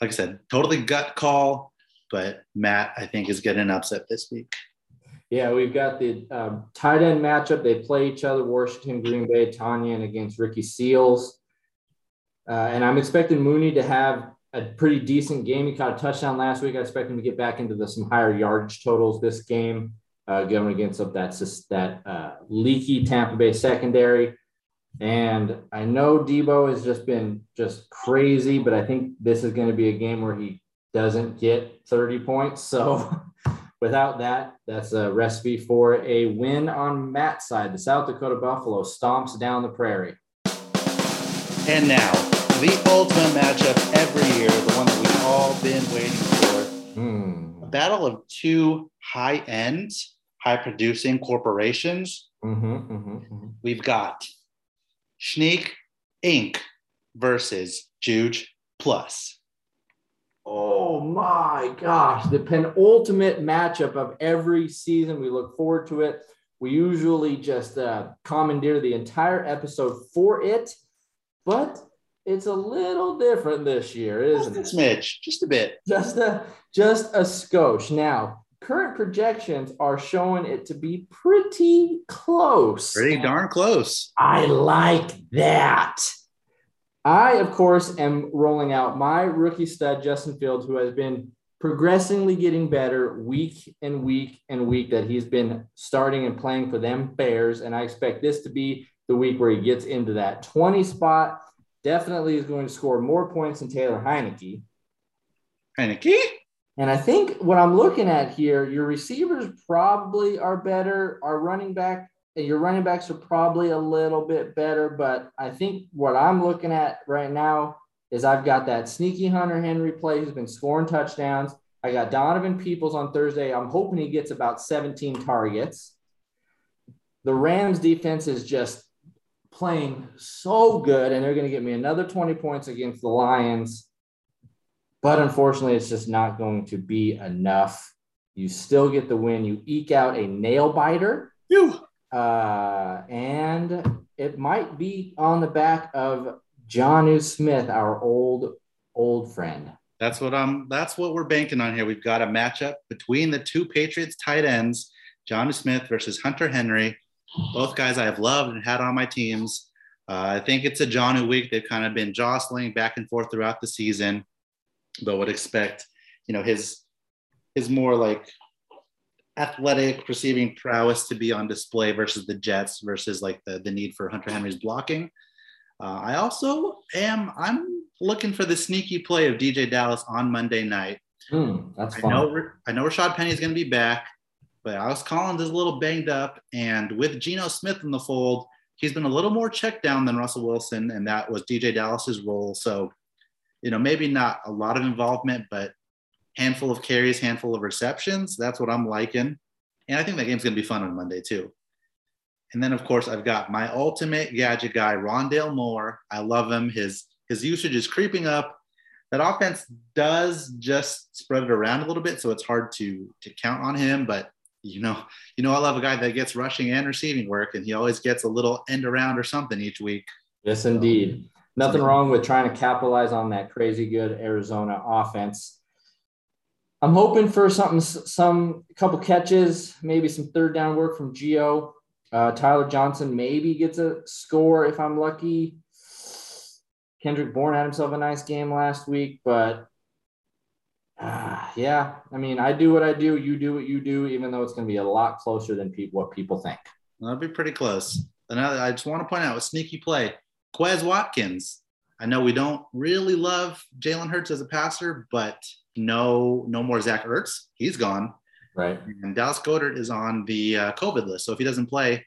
like I said, totally gut call. But Matt, I think, is getting upset this week. Yeah, we've got the um, tight end matchup. They play each other, Washington, Green Bay, Tonyan against Ricky Seals. Uh, and I'm expecting Mooney to have a pretty decent game. He caught a touchdown last week. I expect him to get back into the, some higher yardage totals this game, uh, going against up that, that uh, leaky Tampa Bay secondary. And I know Deebo has just been just crazy, but I think this is going to be a game where he doesn't get 30 points. So without that, that's a recipe for a win on Matt's side. The South Dakota Buffalo stomps down the prairie. And now, the ultimate matchup every year, the one that we've all been waiting for. Hmm. A battle of two high ends, high producing corporations. Mm-hmm, mm-hmm, mm-hmm. We've got Shneak Inc. versus Juge Plus. Oh my gosh, the penultimate matchup of every season. We look forward to it. We usually just uh, commandeer the entire episode for it, but it's a little different this year, isn't Just it? smidge, just a bit. Just a just a skosh. Now, current projections are showing it to be pretty close. Pretty darn close. I like that. I, of course, am rolling out my rookie stud, Justin Fields, who has been progressively getting better week and week and week that he's been starting and playing for them Bears. And I expect this to be the week where he gets into that 20 spot. Definitely is going to score more points than Taylor Heinicke. Heinicke? And I think what I'm looking at here, your receivers probably are better. Our running back, your running backs are probably a little bit better. But I think what I'm looking at right now is I've got that sneaky Hunter Henry play who's been scoring touchdowns. I got Donovan Peoples on Thursday. I'm hoping he gets about 17 targets. The Rams defense is just playing so good, and they're going to get me another 20 points against the Lions. But unfortunately, it's just not going to be enough. You still get the win. You eke out a nail biter, You. Uh, and it might be on the back of Jonnu Smith, our old old friend. That's what I'm. That's what we're banking on here. We've got a matchup between the two Patriots tight ends, John Smith versus Hunter Henry. Both guys I have loved and had on my teams. Uh, I think it's a John week. They've kind of been jostling back and forth throughout the season, but would expect, you know, his his more like athletic receiving prowess to be on display versus the Jets versus like the the need for Hunter Henry's blocking. Uh, I also am I'm looking for the sneaky play of DeeJay Dallas on Monday night. Hmm, that's I fun. know I know Rashaad Penny is going to be back, but Alex Collins is a little banged up, and with Geno Smith in the fold, he's been a little more checked down than Russell Wilson, and that was DeeJay Dallas's role. So, you know, maybe not a lot of involvement, but handful of carries, handful of receptions. That's what I'm liking, and I think that game's going to be fun on Monday too. And then, of course, I've got my ultimate gadget guy, Rondale Moore. I love him. His his usage is creeping up. That offense does just spread it around a little bit, so it's hard to to count on him. But you know, you know, I love a guy that gets rushing and receiving work, and he always gets a little end around or something each week. Yes, indeed. Nothing wrong with trying to capitalize on that crazy good Arizona offense. I'm hoping for something, some couple catches, maybe some third down work from Gio. Uh, Tyler Johnson maybe gets a score if I'm lucky. Kendrick Bourne had himself a nice game last week, but uh, yeah, I mean, I do what I do, you do what you do, even though it's going to be a lot closer than people what people think. That'd be pretty close. Another, I just want to point out a sneaky play. Quez Watkins. I know we don't really love Jalen Hurts as a passer, but no, no more Zach Ertz. He's gone. Right. And Dallas Goedert is on the uh, COVID list. So if he doesn't play,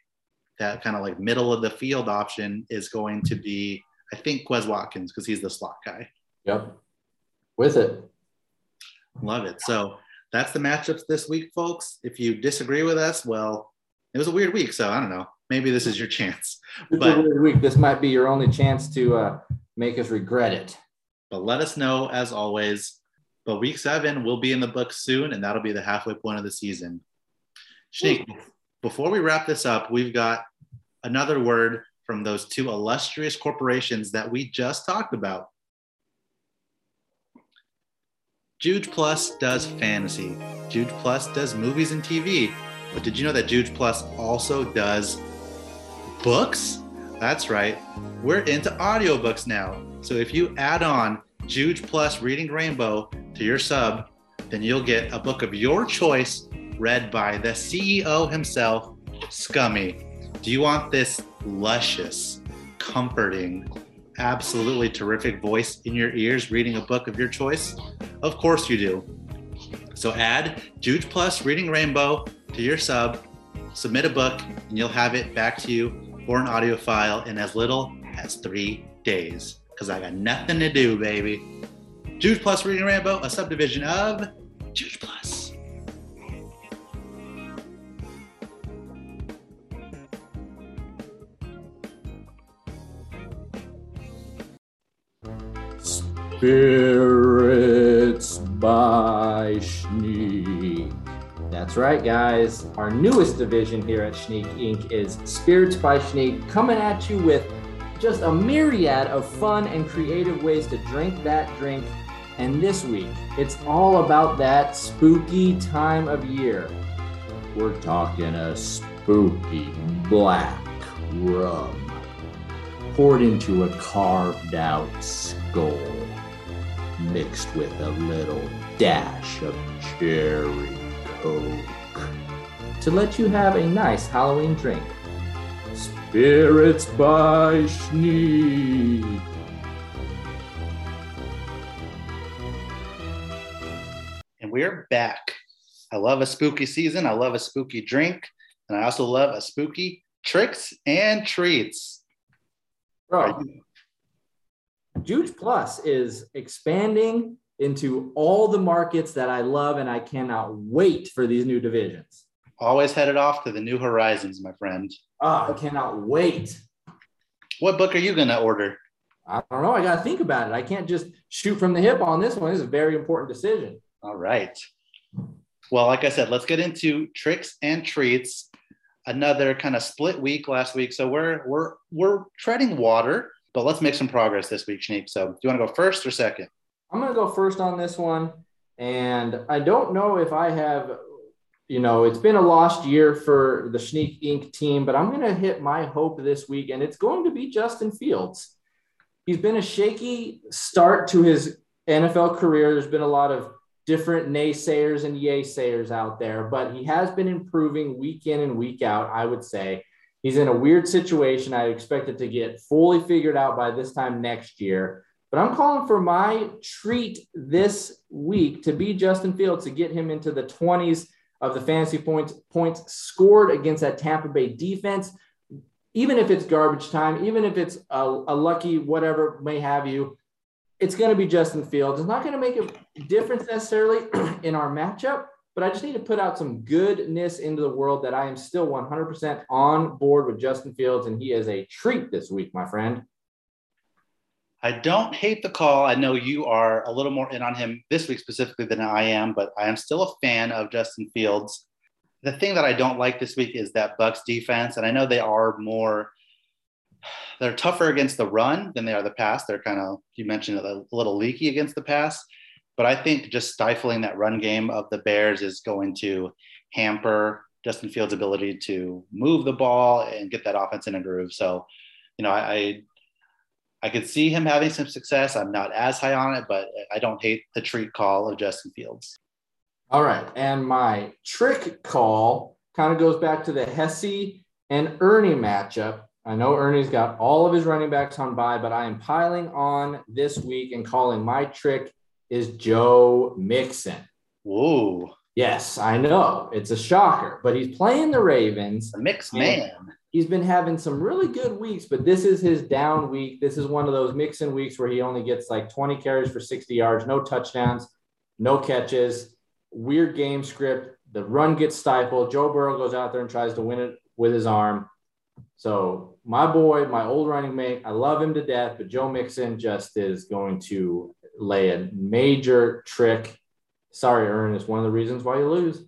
that kind of like middle of the field option is going to be, I think, Quez Watkins because he's the slot guy. Yep. With it. Love it. So that's the matchups this week, folks. If you disagree with us, well, it was a weird week. So I don't know. Maybe this is your chance. It's a But weird week. This might be your only chance to uh, make us regret it. but let us know as always. But week seven will be in the book soon, and that'll be the halfway point of the season. Shanique, before we wrap this up, we've got another word from those two illustrious corporations that we just talked about. Juge Plus does fantasy. Juge Plus does movies and TV. But did you know that Juge Plus also does books? That's right. We're into audiobooks now. So if you add on Juge Plus Reading Rainbow to your sub, then you'll get a book of your choice read by the CEO himself, Scummy. Do you want this luscious, comforting, absolutely terrific voice in your ears reading a book of your choice? Of course you do. So add Juge Plus Reading Rainbow to your sub, submit a book, and you'll have it back to you for an audio file in as little as three days. Because I got nothing to do, baby. Juge Plus Reading Rainbow, a subdivision of Juge Plus. Spirits by Shneak. That's right, guys. Our newest division here at Shneak Inc. is Spirits by Shneak, coming at you with just a myriad of fun and creative ways to drink that drink. And this week, it's all about that spooky time of year. We're talking a spooky black rum poured into a carved out skull, mixed with a little dash of cherry coke to let you have a nice Halloween drink. Spirits by Shneak. We're back. I love a spooky season. I love a spooky drink. And I also love a spooky tricks and treats. Bro, Juge Plus is expanding into all the markets that I love, and I cannot wait for these new divisions. Always headed off to the new horizons, my friend. Ah, I cannot wait. What book are you going to order? I don't know. I got to think about it. I can't just shoot from the hip on this one. This is a very important decision. All right. Well, like I said, let's get into tricks and treats. Another kind of split week last week, so we're we're we're treading water, but let's make some progress this week, Shneak. So, do you want to go first or second? I'm going to go first on this one. And I don't know if I have, you know, it's been a lost year for the Shneak Inc. team, but I'm going to hit my hope this week, and it's going to be Justin Fields. He's been a shaky start to his NFL career. There's been a lot of different naysayers and yaysayers out there, but he has been improving week in and week out, I would say. He's in a weird situation. I expect it to get fully figured out by this time next year. But I'm calling for my treat this week to be Justin Fields to get him into the 20s of the fantasy points points scored against that Tampa Bay defense. Even if it's garbage time, even if it's a, a lucky whatever may have you, it's going to be Justin Fields. It's not going to make a difference necessarily in our matchup, but I just need to put out some goodness into the world that I am still 100% on board with Justin Fields, and he is a treat this week, my friend. I don't hate the call. I know you are a little more in on him this week specifically than I am, but I am still a fan of Justin Fields. The thing that I don't like this week is that Bucks defense, and I know they are more they're tougher against the run than they are the pass. They're kind of you mentioned a little leaky against the pass, but I think just stifling that run game of the Bears is going to hamper Justin Fields' ability to move the ball and get that offense in a groove. So, you know, I, I I could see him having some success. I'm not as high on it, but I don't hate the treat call of Justin Fields. All right. And my trick call kind of goes back to the Hesse and Ernie matchup. I know Ernie's got all of his running backs on bye, but I am piling on this week and calling my trick is Joe Mixon. Whoa. Yes, I know. It's a shocker, but he's playing the Ravens. The mixed man he's been having some really good weeks, but this is his down week. This is one of those mixing weeks where he only gets like 20 carries for 60 yards, no touchdowns, no catches, weird game script. The run gets stifled. Joe Burrow goes out there and tries to win it with his arm. So my boy, my old running mate, I love him to death, but Joe Mixon just is going to lay a major trick. Sorry, Ern, it's one of the reasons why you lose.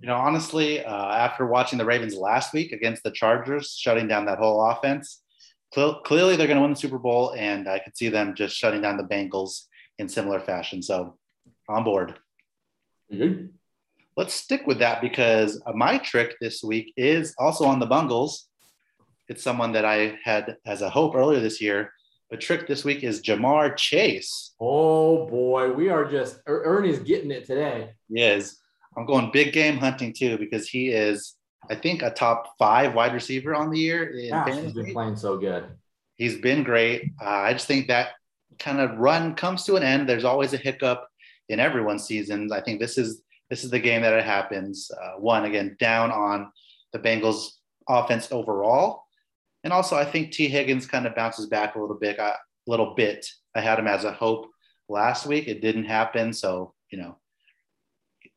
You know, honestly, uh, after watching the Ravens last week against the Chargers, shutting down that whole offense, cl- clearly they're going to win the Super Bowl, and I could see them just shutting down the Bengals in similar fashion. So, on board. Mm-hmm. Let's stick with that because my trick this week is also on the Bungles. It's someone that I had as a hope earlier this year. But trick this week is Ja'Marr Chase. Oh boy, we are just er- Ernie's getting it today. He is. I'm going big game hunting too because he is, I think, a top five wide receiver on the year. Yeah, he's been playing so good. He's been great. Uh, I just think that kind of run comes to an end. There's always a hiccup in everyone's seasons. I think this is this is the game that it happens. Uh, one again down on the Bengals offense overall, and also I think Tee Higgins kind of bounces back a little bit. A little bit. I had him as a hope last week. It didn't happen, so you know,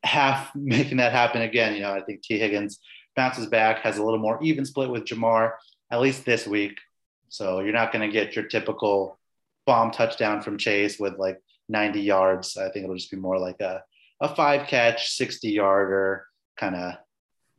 half making that happen again. You know, I think Tee Higgins bounces back, has a little more even split with Ja'Marr at least this week. So you're not going to get your typical bomb touchdown from Chase with like 90 yards. I think it'll just be more like a, a five catch, 60 yarder kind of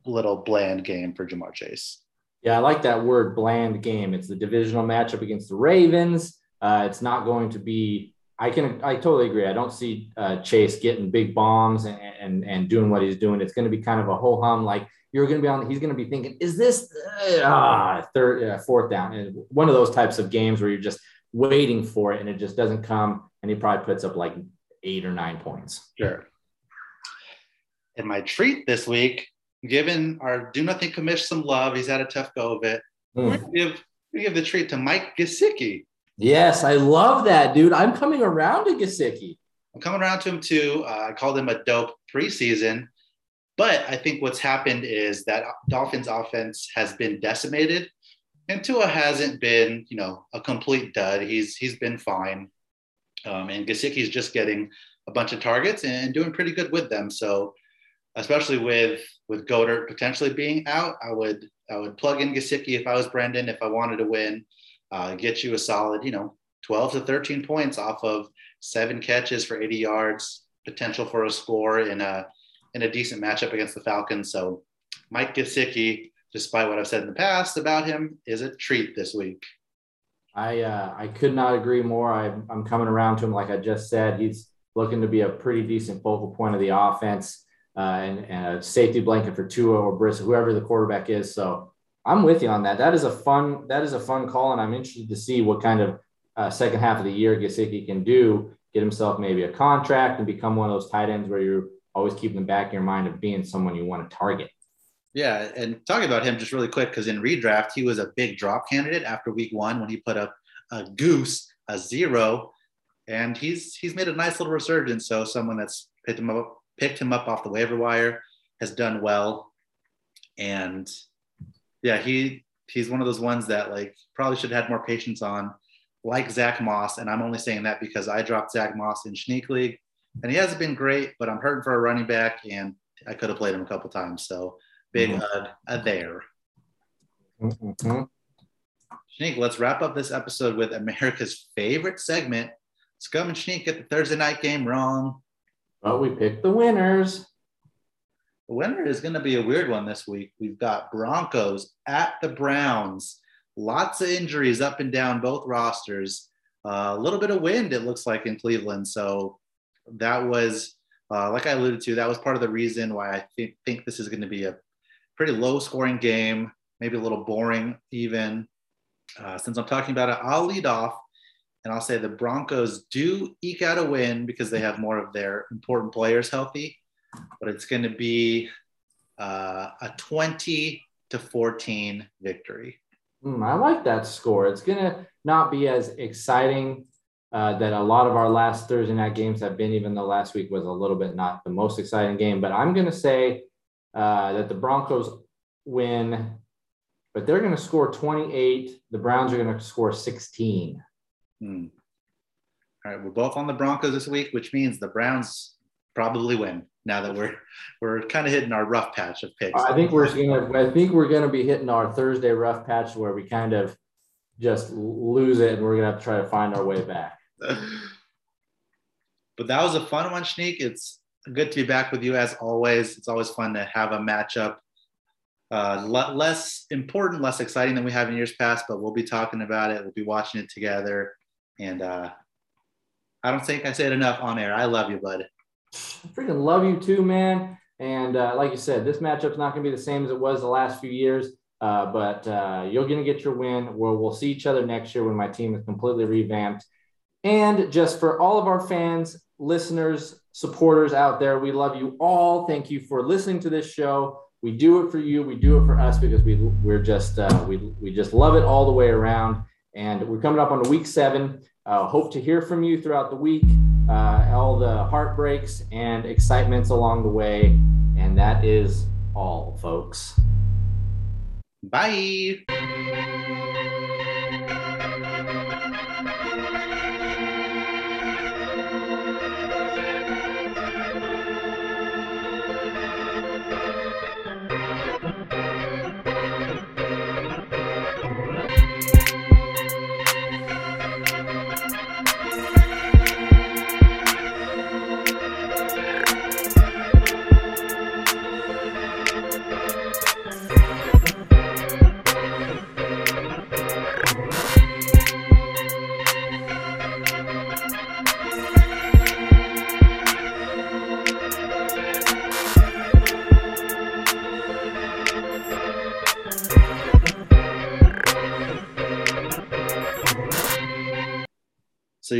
little bland game for Ja'Marr Chase. Yeah, I like that word bland game. It's the divisional matchup against the Ravens. Uh, it's not going to be. I can. I totally agree. I don't see uh, Chase getting big bombs and, and and doing what he's doing. It's going to be kind of a ho hum. Like you're going to be on. He's going to be thinking, "Is this ah, third, uh, fourth down?" And one of those types of games where you're just waiting for it and it just doesn't come, and he probably puts up like eight or nine points. Sure. And my treat this week, given our do nothing commish some love, he's had a tough go of it. Mm. We're give we give the treat to Mike Gesicki. Yes, I love that, dude. I'm coming around to Gesicki. I'm coming around to him too. Uh, I called him a dope preseason, but I think what's happened is that Dolphins offense has been decimated, and Tua hasn't been, you know, a complete dud. He's he's been fine, um, and Gesicki's just getting a bunch of targets and doing pretty good with them. So, especially with with Goedert potentially being out, I would I would plug in Gesicki if I was Brendan if I wanted to win, uh, get you a solid, you know, 12 to 13 points off of seven catches for 80 yards, potential for a score in a in a decent matchup against the Falcons. So Mike Gesicki, despite what I've said in the past about him, is a treat this week. I uh, I could not agree more. I'm, I'm coming around to him, like I just said. He's looking to be a pretty decent focal point of the offense uh, and, and, a safety blanket for Tua or Briss, whoever the quarterback is. So I'm with you on that. That is a fun that is a fun call, and I'm interested to see what kind of uh, second half of the year Gesicki can do. Get himself maybe a contract and become one of those tight ends where you're always keeping the back of your mind of being someone you want to target. Yeah, and talking about him just really quick because in redraft he was a big drop candidate after week one when he put up a goose, a zero, and he's he's made a nice little resurgence. So someone that's picked him up picked him up off the waiver wire has done well, and yeah, he he's one of those ones that like probably should have had more patience on, like Zach Moss. And I'm only saying that because I dropped Zach Moss in Shneak League, and he hasn't been great, but I'm hurting for a running back, and I could have played him a couple times. So big mm-hmm. uh, there. Mm-hmm. Shneak, let's wrap up this episode with America's favorite segment. Scum and Shneak get the Thursday night game wrong. But we picked the winners. The winner is going to be a weird one this week. We've got Broncos at the Browns. Lots of injuries up and down both rosters. Uh, a little bit of wind, it looks like, in Cleveland. So that was, uh, like I alluded to, that was part of the reason why I th- think this is going to be a pretty low scoring game, maybe a little boring even. Uh, since I'm talking about it, I'll lead off and I'll say the Broncos do eke out a win because they have more of their important players healthy, but it's going to be uh, a 20 to 14 victory. Mm, I like that score. It's going to not be as exciting uh, that a lot of our last Thursday night games have been, even though last week was a little bit not the most exciting game. But I'm going to say uh, that the Broncos win, but they're going to score 28. The Browns are going to score 16. Hmm. All right, we're both on the Broncos this week, which means the Browns probably win. Now that we're we're kind of hitting our rough patch of picks. I think we're gonna. I think we're gonna be hitting our Thursday rough patch where we kind of just lose it, and we're gonna have to try to find our way back. but that was a fun one, Shneak. It's good to be back with you as always. It's always fun to have a matchup. Uh, less important, less exciting than we have in years past, but we'll be talking about it. We'll be watching it together. And uh, I don't think I said enough on air. I love you, bud. I freaking love you too, man. And uh, like you said, this matchup's not going to be the same as it was the last few years. Uh, but uh, you're going to get your win. Where we'll see each other next year when my team is completely revamped. And just for all of our fans, listeners, supporters out there, we love you all. Thank you for listening to this show. We do it for you. We do it for us because we we're just uh, we we just love it all the way around. And we're coming up on week seven. Uh, hope to hear from you throughout the week. uh, all the heartbreaks and excitements along the way. And that is all, folks. Bye.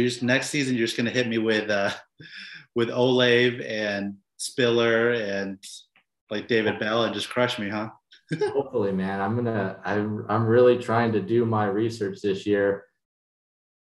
You're just next season you're just gonna hit me with uh with Olave and Spiller and like David Bell and just crush me, huh? Hopefully, man. I'm gonna. I'm. I'm really trying to do my research this year.